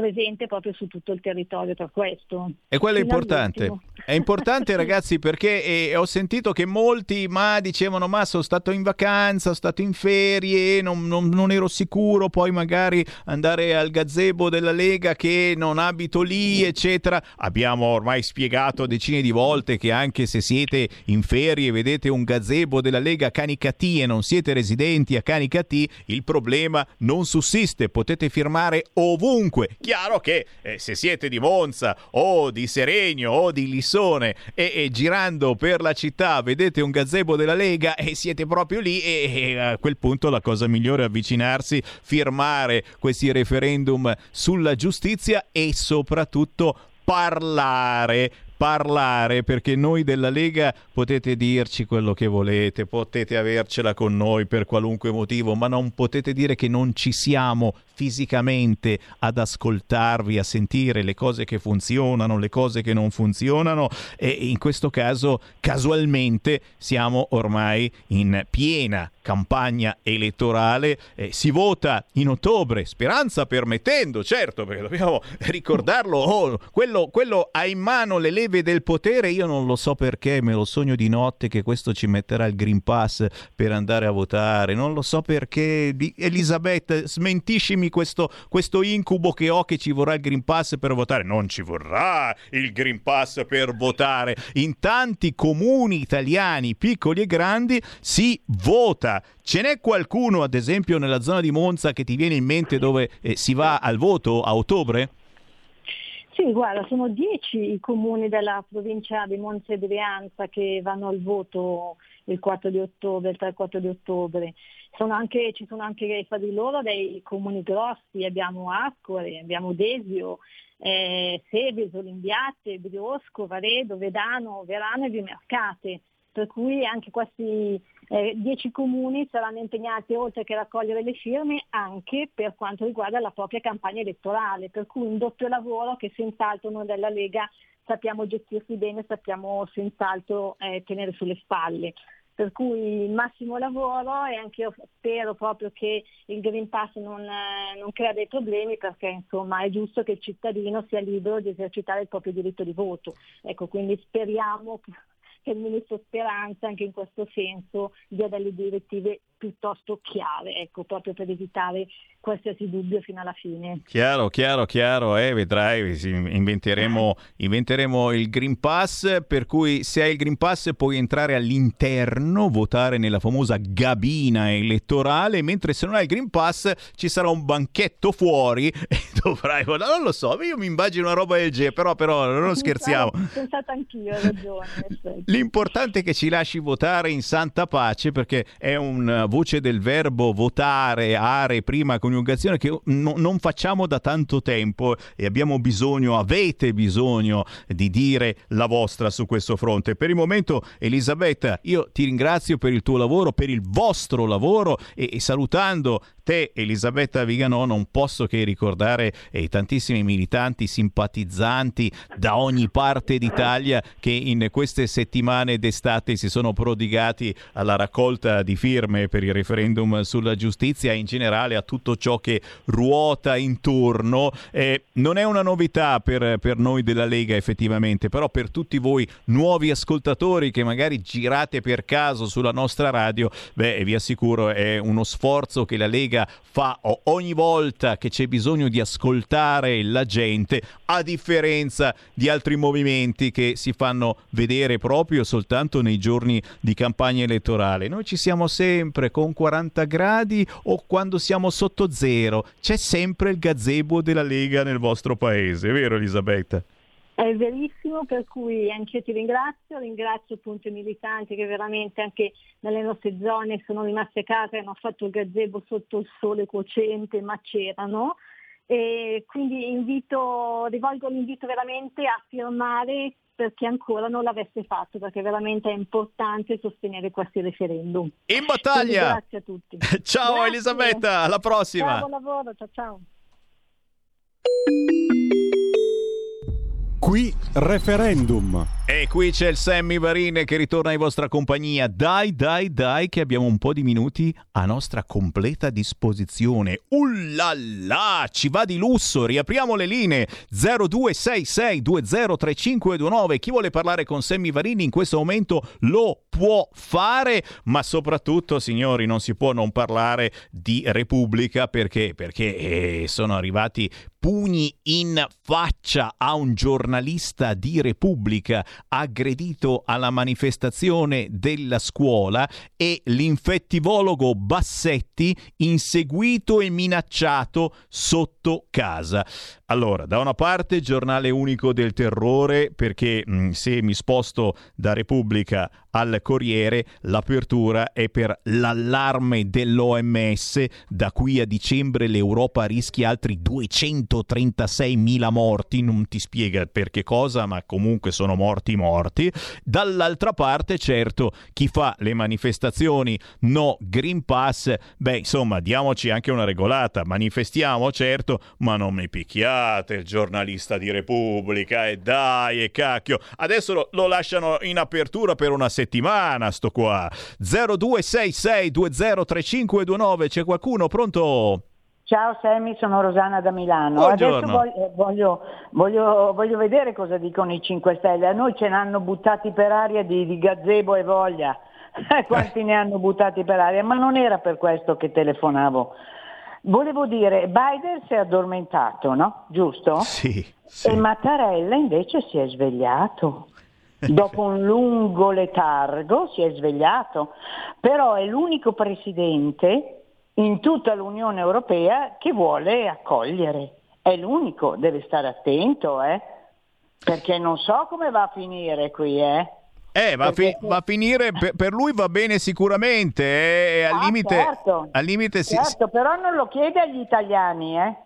Speaker 31: presente proprio su tutto il territorio per questo.
Speaker 2: E quello è importante. È importante ragazzi perché eh, ho sentito che molti ma dicevano ma sono stato in vacanza, sono stato in ferie, non, non- non ero sicuro, poi magari andare al gazebo della Lega che non abito lì, eccetera. Abbiamo ormai spiegato decine di volte che anche se siete in ferie e vedete un gazebo della Lega Canicati e non siete residenti a Canicati, il problema non sussiste, potete firmare ovunque. Chiaro che eh, se siete di Monza o di Seregno o di Lissone e, e girando per la città vedete un gazebo della Lega e siete proprio lì e, e a quel punto la cosa migliore è avvicinarsi, firmare questi referendum sulla giustizia e soprattutto parlare parlare perché noi della Lega potete dirci quello che volete, potete avercela con noi per qualunque motivo, ma non potete dire che non ci siamo fisicamente ad ascoltarvi, a sentire le cose che funzionano, le cose che non funzionano e in questo caso casualmente siamo ormai in piena campagna elettorale, eh, si vota in ottobre, speranza permettendo, certo, perché dobbiamo ricordarlo, oh, quello, quello ha in mano le leve del potere, io non lo so perché, me lo sogno di notte che questo ci metterà il Green Pass per andare a votare, non lo so perché, Elisabetta, smentiscimi questo, questo incubo che ho che ci vorrà il Green Pass per votare, non ci vorrà il Green Pass per votare, in tanti comuni italiani, piccoli e grandi, si vota. Ce n'è qualcuno, ad esempio, nella zona di Monza che ti viene in mente dove eh, si va al voto a ottobre?
Speaker 31: Sì, guarda, sono dieci i comuni della provincia di Monza e Brianza che vanno al voto il 4 di ottobre, il 3 e 4 di ottobre. Sono anche- ci sono anche fra di loro dei comuni grossi, abbiamo Ascoli, abbiamo Desio, eh, Seveso, Limbiate, Briosco, Varedo, Vedano, Verano e Vimercate. Per cui anche questi eh, dieci comuni saranno impegnati, oltre che a raccogliere le firme, anche per quanto riguarda la propria campagna elettorale. Per cui un doppio lavoro che senz'altro noi della Lega sappiamo gestirsi bene, sappiamo senz'altro eh, tenere sulle spalle. Per cui il massimo lavoro e anche io spero proprio che il Green Pass non, eh, non crea dei problemi perché insomma è giusto che il cittadino sia libero di esercitare il proprio diritto di voto. Ecco, quindi speriamo che che il Ministro Speranza anche in questo senso dia delle direttive piuttosto chiare, ecco, proprio per evitare qualsiasi dubbio fino alla fine.
Speaker 2: Chiaro, chiaro, chiaro, eh, vedrai, inventeremo, inventeremo il Green Pass, per cui se hai il Green Pass puoi entrare all'interno, votare nella famosa gabina elettorale, mentre se non hai il Green Pass ci sarà un banchetto fuori e dovrai votare. Non lo so, io mi immagino una roba del genere, però, però non scherziamo.
Speaker 31: Ho pensato anch'io, hai ragione.
Speaker 2: L'importante è che ci lasci votare in santa pace perché è un voce del verbo votare, are, prima coniugazione che no- non facciamo da tanto tempo e abbiamo bisogno, avete bisogno di dire la vostra su questo fronte. Per il momento Elisabetta, io ti ringrazio per il tuo lavoro, per il vostro lavoro e, e salutando te Elisabetta Viganò non posso che ricordare eh, i tantissimi militanti simpatizzanti da ogni parte d'Italia che in queste settimane d'estate si sono prodigati alla raccolta di firme per il referendum sulla giustizia e in generale a tutto ciò che ruota intorno. Eh, non è una novità per, per noi della Lega effettivamente, però per tutti voi nuovi ascoltatori che magari girate per caso sulla nostra radio, beh vi assicuro è uno sforzo che la Lega fa ogni volta che c'è bisogno di ascoltare la gente, a differenza di altri movimenti che si fanno vedere proprio soltanto nei giorni di campagna elettorale. Noi ci siamo sempre con 40 gradi o quando siamo sotto zero. C'è sempre il gazebo della Lega nel vostro paese, vero Elisabetta?
Speaker 31: È verissimo, per cui anche io ti ringrazio, ringrazio appunto i militanti che veramente anche nelle nostre zone sono rimaste a casa e hanno fatto il gazebo sotto il sole cocente, ma c'erano. E quindi invito, rivolgo l'invito veramente a firmare perché ancora non l'avesse fatto, perché veramente è importante sostenere questi referendum.
Speaker 2: In battaglia!
Speaker 31: Quindi grazie a tutti.
Speaker 2: ciao
Speaker 31: Grazie.
Speaker 2: Elisabetta, alla prossima!
Speaker 31: Ciao, buon lavoro, ciao ciao.
Speaker 13: Qui referendum.
Speaker 2: E qui c'è il Sammy Varin che ritorna in vostra compagnia. Dai, dai, dai, che abbiamo un po' di minuti a nostra completa disposizione. Ullala, ci va di lusso. Riapriamo le linee 0266203529. Chi vuole parlare con Sammy Varini in questo momento lo può fare, ma soprattutto, signori, non si può non parlare di Repubblica perché? Perché eh, sono arrivati pugni in faccia a un giornalista di Repubblica aggredito alla manifestazione della scuola e l'infettivologo Bassetti inseguito e minacciato sotto casa. Allora, da una parte giornale unico del terrore perché mh, se mi sposto da Repubblica al Corriere l'apertura è per l'allarme dell'OMS da qui a dicembre l'Europa rischia altri 236.000 morti, non ti spiega per che cosa, ma comunque sono morti morti. Dall'altra parte, certo, chi fa le manifestazioni? No Green Pass, beh, insomma, diamoci anche una regolata, manifestiamo, certo, ma non mi picchiate il giornalista di Repubblica e dai e cacchio. Adesso lo, lo lasciano in apertura per una settimana sto qua. 0266203529, c'è qualcuno pronto?
Speaker 32: Ciao Sammy, sono Rosanna da Milano.
Speaker 2: Buongiorno.
Speaker 32: Adesso voglio, voglio, voglio- voglio vedere cosa dicono i 5 Stelle. A noi ce ne hanno buttati per aria di, di gazebo e voglia. Quanti ne hanno buttati per aria? Ma non era per questo che telefonavo. Volevo dire, Biden si è addormentato, no? Giusto?
Speaker 2: Sì.
Speaker 32: E Mattarella invece si è svegliato. Dopo un lungo letargo si è svegliato, però è l'unico presidente in tutta l'Unione Europea che vuole accogliere. È l'unico, deve stare attento, eh? Perché non so come va a finire qui, eh?
Speaker 2: Eh, va, a fi- va a finire, per, per lui va bene sicuramente, eh, al
Speaker 32: Ah,
Speaker 2: limite,
Speaker 32: certo.
Speaker 2: al limite si-
Speaker 32: Certo, però non lo chiede agli italiani, eh?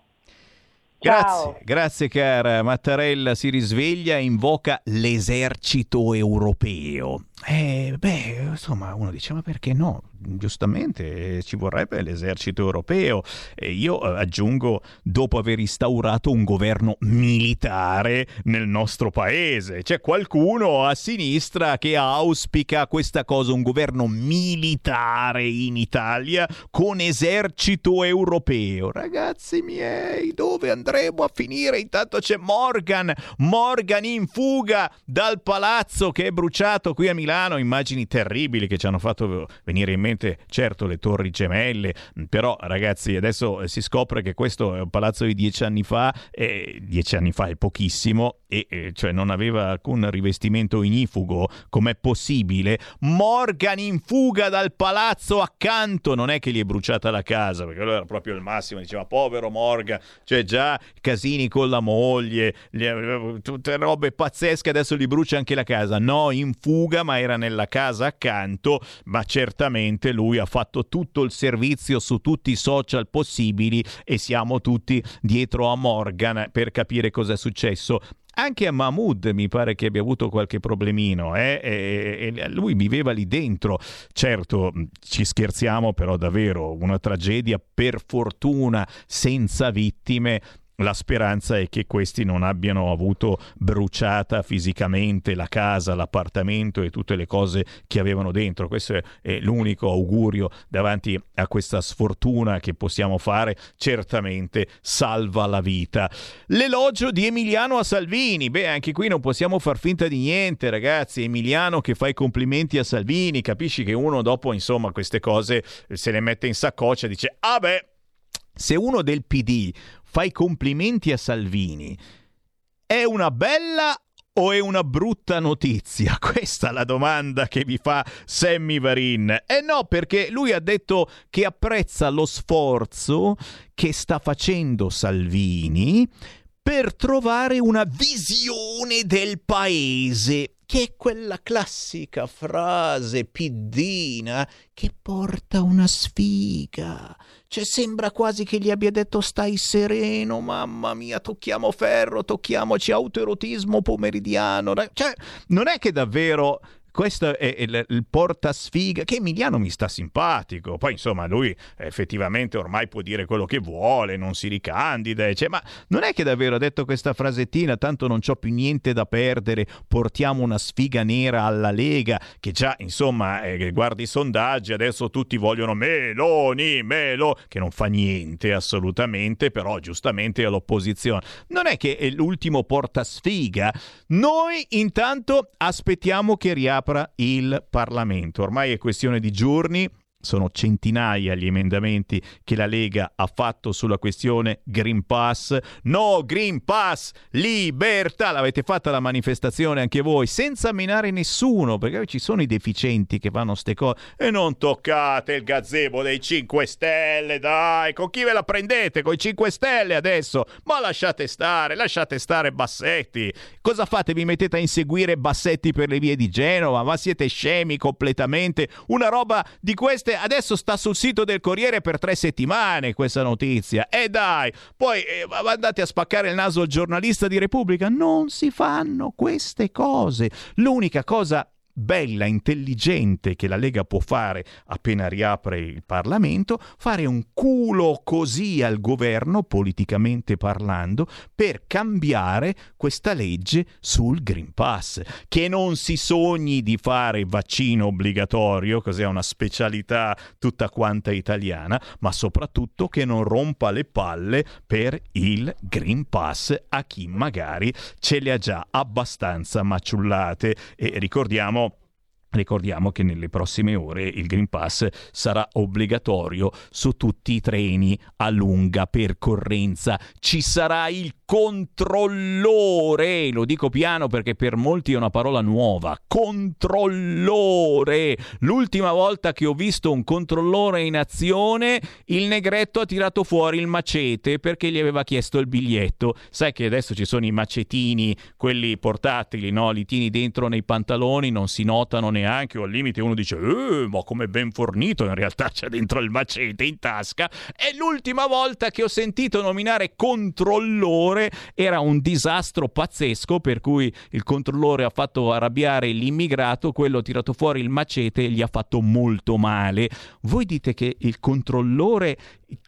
Speaker 2: Grazie, grazie cara. Mattarella si risveglia e invoca l'esercito europeo. Eh, beh, insomma, uno dice, ma perché no? Giustamente eh, ci vorrebbe l'esercito europeo. E io eh, aggiungo, dopo aver instaurato un governo militare nel nostro paese. C'è qualcuno a sinistra che auspica questa cosa, un governo militare in Italia con esercito europeo. Ragazzi miei, dove andremo a finire? Intanto c'è Morgan, Morgan in fuga dal palazzo che è bruciato qui a Milano. Immagini terribili che ci hanno fatto venire in mente, certo, le torri gemelle. Però, ragazzi, adesso eh, si scopre che questo è un palazzo di dieci anni fa, e dieci anni fa è pochissimo, e eh, cioè non aveva alcun rivestimento ignifugo. Com'è possibile? Morgan in fuga dal palazzo accanto. Non è che gli è bruciata la casa, perché allora era proprio il massimo. Diceva, povero Morgan, cioè già casini con la moglie, gli- tutte robe pazzesche, adesso gli brucia anche la casa. No, in fuga, ma era nella casa accanto, ma certamente lui ha fatto tutto il servizio su tutti i social possibili e siamo tutti dietro a Morgan per capire cosa è successo. Anche a Mahmood mi pare che abbia avuto qualche problemino, eh? e, e lui viveva lì dentro. Certo, ci scherziamo, però davvero una tragedia per fortuna senza vittime. La speranza è che questi non abbiano avuto bruciata fisicamente la casa, l'appartamento e tutte le cose che avevano dentro. Questo è l'unico augurio davanti a questa sfortuna che possiamo fare. Certamente salva la vita. L'elogio di Emiliano a Salvini. Beh, anche qui non possiamo far finta di niente, ragazzi. Emiliano che fa i complimenti a Salvini. Capisci che uno dopo, insomma, queste cose se le mette in saccoccia e dice: Ah, beh. Se uno del PD fa i complimenti a Salvini, è una bella o è una brutta notizia? Questa è la domanda che vi fa Sammy Varin. Eh no, perché lui ha detto che apprezza lo sforzo che sta facendo Salvini per trovare una visione del paese che è quella classica frase piddina che porta una sfiga. Cioè sembra quasi che gli abbia detto stai sereno, mamma mia, tocchiamo ferro, tocchiamoci autoerotismo pomeridiano. Cioè, non è che davvero questo è il, il portasfiga che Emiliano mi sta simpatico. Poi insomma lui effettivamente ormai può dire quello che vuole non si ricandida cioè, ma non è che davvero ha detto questa frasettina tanto non c'ho più niente da perdere portiamo una sfiga nera alla Lega che già insomma eh, guardi i sondaggi adesso tutti vogliono Meloni Melo che non fa niente assolutamente però giustamente è all'opposizione. Non è che è l'ultimo portasfiga? Noi intanto aspettiamo che riapra il Parlamento. Ormai è questione di giorni. Sono centinaia gli emendamenti che la Lega ha fatto sulla questione Green Pass. No Green Pass, libertà! L'avete fatta la manifestazione anche voi, senza minare nessuno, perché ci sono i deficienti che fanno ste cose. E non toccate il gazebo dei 5 Stelle, dai! Con chi ve la prendete? Con i 5 Stelle adesso? Ma lasciate stare, lasciate stare Bassetti. Cosa fate? Vi mettete a inseguire Bassetti per le vie di Genova? Ma siete scemi completamente? Una roba di queste adesso sta sul sito del Corriere per tre settimane questa notizia. E dai, poi eh, andate a spaccare il naso al giornalista di Repubblica. Non si fanno queste cose. L'unica cosa bella, intelligente che la Lega può fare appena riapre il Parlamento, fare un culo così al governo, politicamente parlando, per cambiare questa legge sul Green Pass. Che non si sogni di fare vaccino obbligatorio, cos'è una specialità tutta quanta italiana, ma soprattutto che non rompa le palle per il Green Pass a chi magari ce le ha già abbastanza maciullate. E ricordiamo Ricordiamo che nelle prossime ore il Green Pass sarà obbligatorio su tutti i treni a lunga percorrenza. Ci sarà il controllore, lo dico piano perché per molti è una parola nuova, controllore. L'ultima volta che ho visto un controllore in azione, il negretto ha tirato fuori il macete perché gli aveva chiesto il biglietto. Sai che adesso ci sono i macetini, quelli portatili, no? Li dentro nei pantaloni, non si notano neanche, o al limite uno dice, eh, ma come ben fornito, in realtà c'è dentro il macete in tasca. È l'ultima volta che ho sentito nominare controllore, era un disastro pazzesco per cui il controllore ha fatto arrabbiare l'immigrato, quello ha tirato fuori il macete e gli ha fatto molto male. Voi dite che il controllore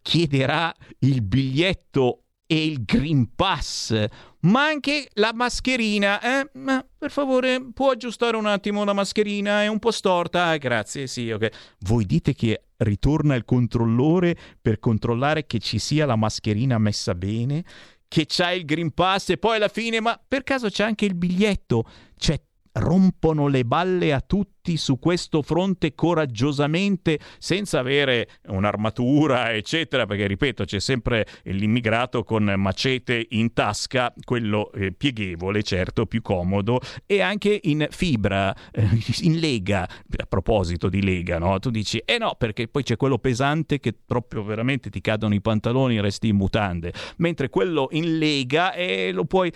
Speaker 2: chiederà il biglietto e il Green Pass, ma anche la mascherina. Eh? Ma per favore, può aggiustare un attimo la mascherina? È un po' storta. Eh, grazie, sì, ok. Voi dite che ritorna il controllore per controllare che ci sia la mascherina messa bene? Che c'ha il Green Pass e poi alla fine, ma per caso c'è anche il biglietto? Cioè, rompono le balle a tutti su questo fronte coraggiosamente senza avere un'armatura eccetera perché ripeto c'è sempre l'immigrato con macete in tasca quello eh, pieghevole certo più comodo e anche in fibra eh, in lega a proposito di lega no? tu dici eh no perché poi c'è quello pesante che proprio veramente ti cadono i pantaloni e resti in mutande mentre quello in lega eh, lo puoi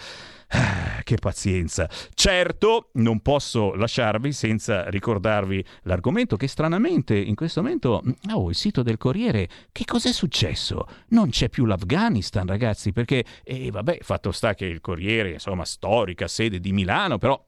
Speaker 2: che pazienza. Certo, non posso lasciarvi senza ricordarvi l'argomento che stranamente in questo momento, oh, il sito del Corriere, che cos'è successo? Non c'è più l'Afghanistan, ragazzi, perché, eh, vabbè, fatto sta che il Corriere, insomma, storica sede di Milano, però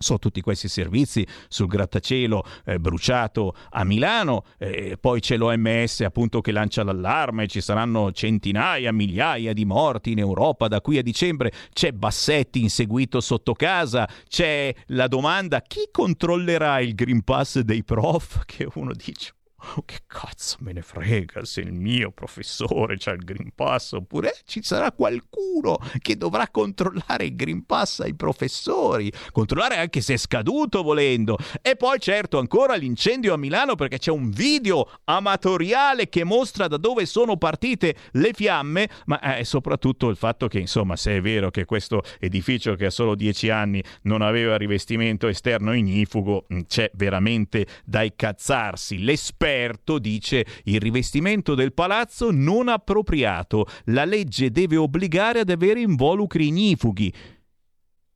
Speaker 2: so tutti questi servizi sul grattacielo eh, bruciato a Milano, eh, poi c'è l'OMS appunto che lancia l'allarme, ci saranno centinaia, migliaia di morti in Europa da qui a dicembre, c'è Bassetti inseguito sotto casa, c'è la domanda chi controllerà il Green Pass dei prof? Che uno dice Oh, che cazzo me ne frega se il mio professore c'ha il Green Pass oppure ci sarà qualcuno che dovrà controllare il Green Pass ai professori, controllare anche se è scaduto volendo. E poi certo ancora l'incendio a Milano perché c'è un video amatoriale che mostra da dove sono partite le fiamme, ma è soprattutto il fatto che insomma se è vero che questo edificio che ha solo 10 anni non aveva rivestimento esterno ignifugo, c'è veramente da incazzarsi. L'esperto dice il rivestimento del palazzo non appropriato. La legge deve obbligare ad avere involucri ignifughi.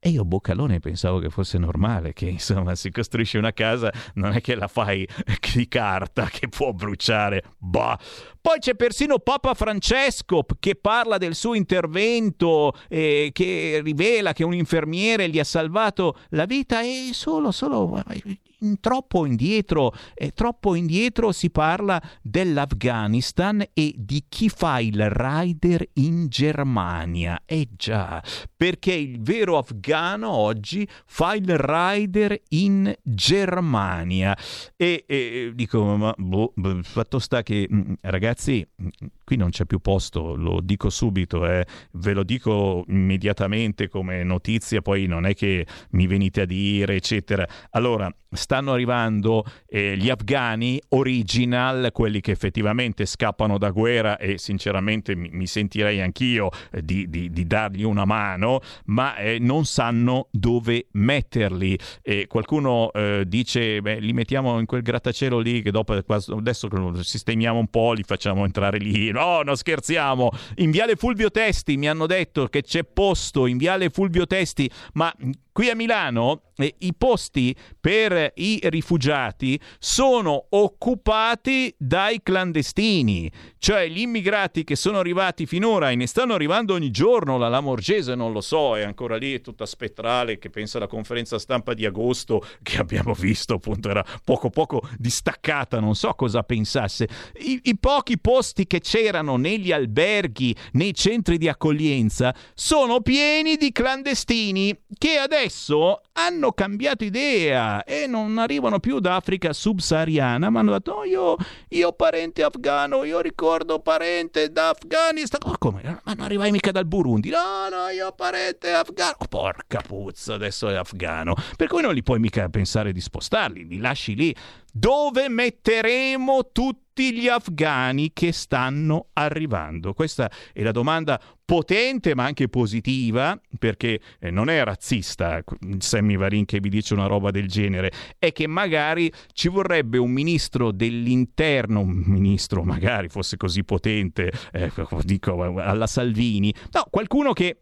Speaker 2: E io Boccalone pensavo che fosse normale, che insomma si costruisce una casa, non è che la fai di carta che può bruciare. Bah. Poi c'è persino Papa Francesco che parla del suo intervento, eh, che rivela che un infermiere gli ha salvato la vita e solo, solo troppo indietro, eh, troppo indietro si parla dell'Afghanistan e di chi fa il rider in Germania. Eh già, perché il vero afgano oggi fa il rider in Germania. E, e dico, ma boh, fatto sta che ragazzi, qui non c'è più posto, lo dico subito, eh, ve lo dico immediatamente come notizia, poi non è che mi venite a dire, eccetera. Allora, stanno arrivando eh, gli afghani original, quelli che effettivamente scappano da guerra e sinceramente mi, mi sentirei anch'io eh, di, di, di, dargli una mano, ma eh, non sanno dove metterli. E qualcuno eh, dice, beh, li mettiamo in quel grattacielo lì che dopo adesso sistemiamo un po', li facciamo entrare lì. No, non scherziamo. In Viale Fulvio Testi mi hanno detto che c'è posto in Viale Fulvio Testi, ma qui a Milano eh, i posti per i rifugiati sono occupati dai clandestini, cioè gli immigrati che sono arrivati finora e ne stanno arrivando ogni giorno, la Lamorgese non lo so, è ancora lì, è tutta spettrale, che pensa alla conferenza stampa di agosto che abbiamo visto, appunto era poco poco distaccata, non so cosa pensasse. I, i pochi posti che c'erano negli alberghi, nei centri di accoglienza, sono pieni di clandestini che adesso hanno cambiato idea e non arrivano più da Africa subsahariana, ma hanno detto oh, io, io parente afgano, io ricordo parente d'Afghanistan. Oh, come? Ma non arrivai mica dal Burundi? No, no, io parente afgano. Oh, porca puzza, adesso è afgano. Per cui non li puoi mica pensare di spostarli, li lasci lì. Dove metteremo tutti gli afghani che stanno arrivando? Questa è la domanda potente ma anche positiva, perché eh, non è razzista Sammy Varin che vi dice una roba del genere, è che magari ci vorrebbe un ministro dell'interno, un ministro magari fosse così potente, eh, dico alla Salvini, no, qualcuno che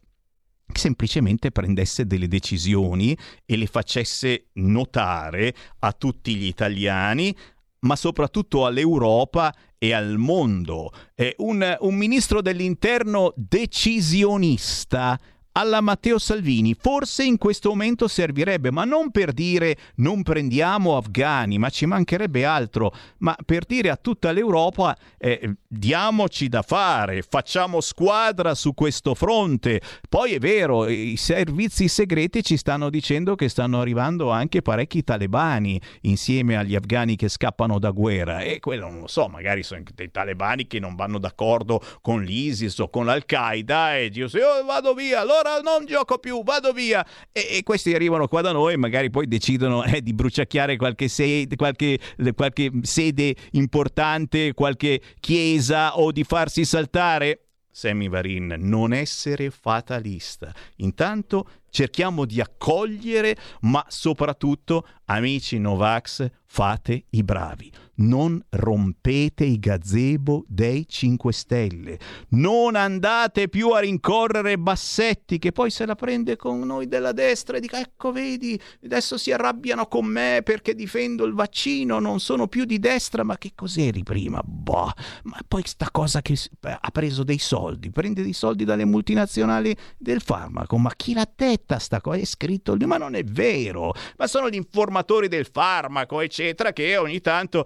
Speaker 2: semplicemente prendesse delle decisioni e le facesse notare a tutti gli italiani, ma soprattutto all'Europa e al mondo. Eh, un, un ministro dell'interno decisionista alla Matteo Salvini. Forse in questo momento servirebbe, ma non per dire non prendiamo afghani, ma ci mancherebbe altro, ma per dire a tutta l'Europa eh, diamoci da fare, facciamo squadra su questo fronte. Poi è vero, i servizi segreti ci stanno dicendo che stanno arrivando anche parecchi talebani insieme agli afghani che scappano da guerra. E quello non lo so, magari sono dei talebani che non vanno d'accordo con l'ISIS o con l'Al-Qaeda e dicono io vado via, allora allora non gioco più, vado via. E, e, questi arrivano qua da noi e magari poi decidono eh, di bruciacchiare qualche sede, qualche, qualche sede importante, qualche chiesa o di farsi saltare. Sammy Varin, non essere fatalista. Intanto cerchiamo di accogliere, ma soprattutto, amici Novax, fate i bravi non rompete i gazebo dei 5 Stelle, non andate più a rincorrere Bassetti che poi se la prende con noi della destra e dica ecco vedi, adesso si arrabbiano con me perché difendo il vaccino, non sono più di destra, ma che cos'eri prima? Boh, ma poi sta cosa che ha preso dei soldi, prende dei soldi dalle multinazionali del farmaco, ma chi l'ha detta sta cosa? È scritto lì, ma non è vero, ma sono gli informatori del farmaco, eccetera, che ogni tanto...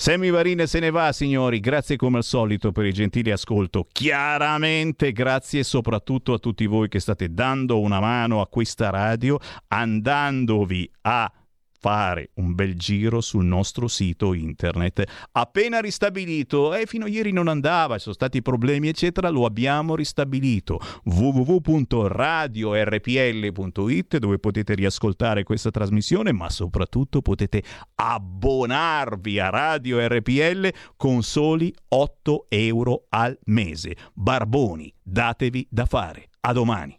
Speaker 2: Sammy Varine se ne va, signori. Grazie come al solito per il gentile ascolto. Chiaramente grazie soprattutto a tutti voi che state dando una mano a questa radio, andandovi a fare un bel giro sul nostro sito internet. Appena ristabilito, e eh, fino a ieri non andava, ci sono stati problemi eccetera, lo abbiamo ristabilito. www.radiorpl.it dove potete riascoltare questa trasmissione, ma soprattutto potete abbonarvi a Radio RPL con soli 8 euro al mese. Barboni, datevi da fare. A domani.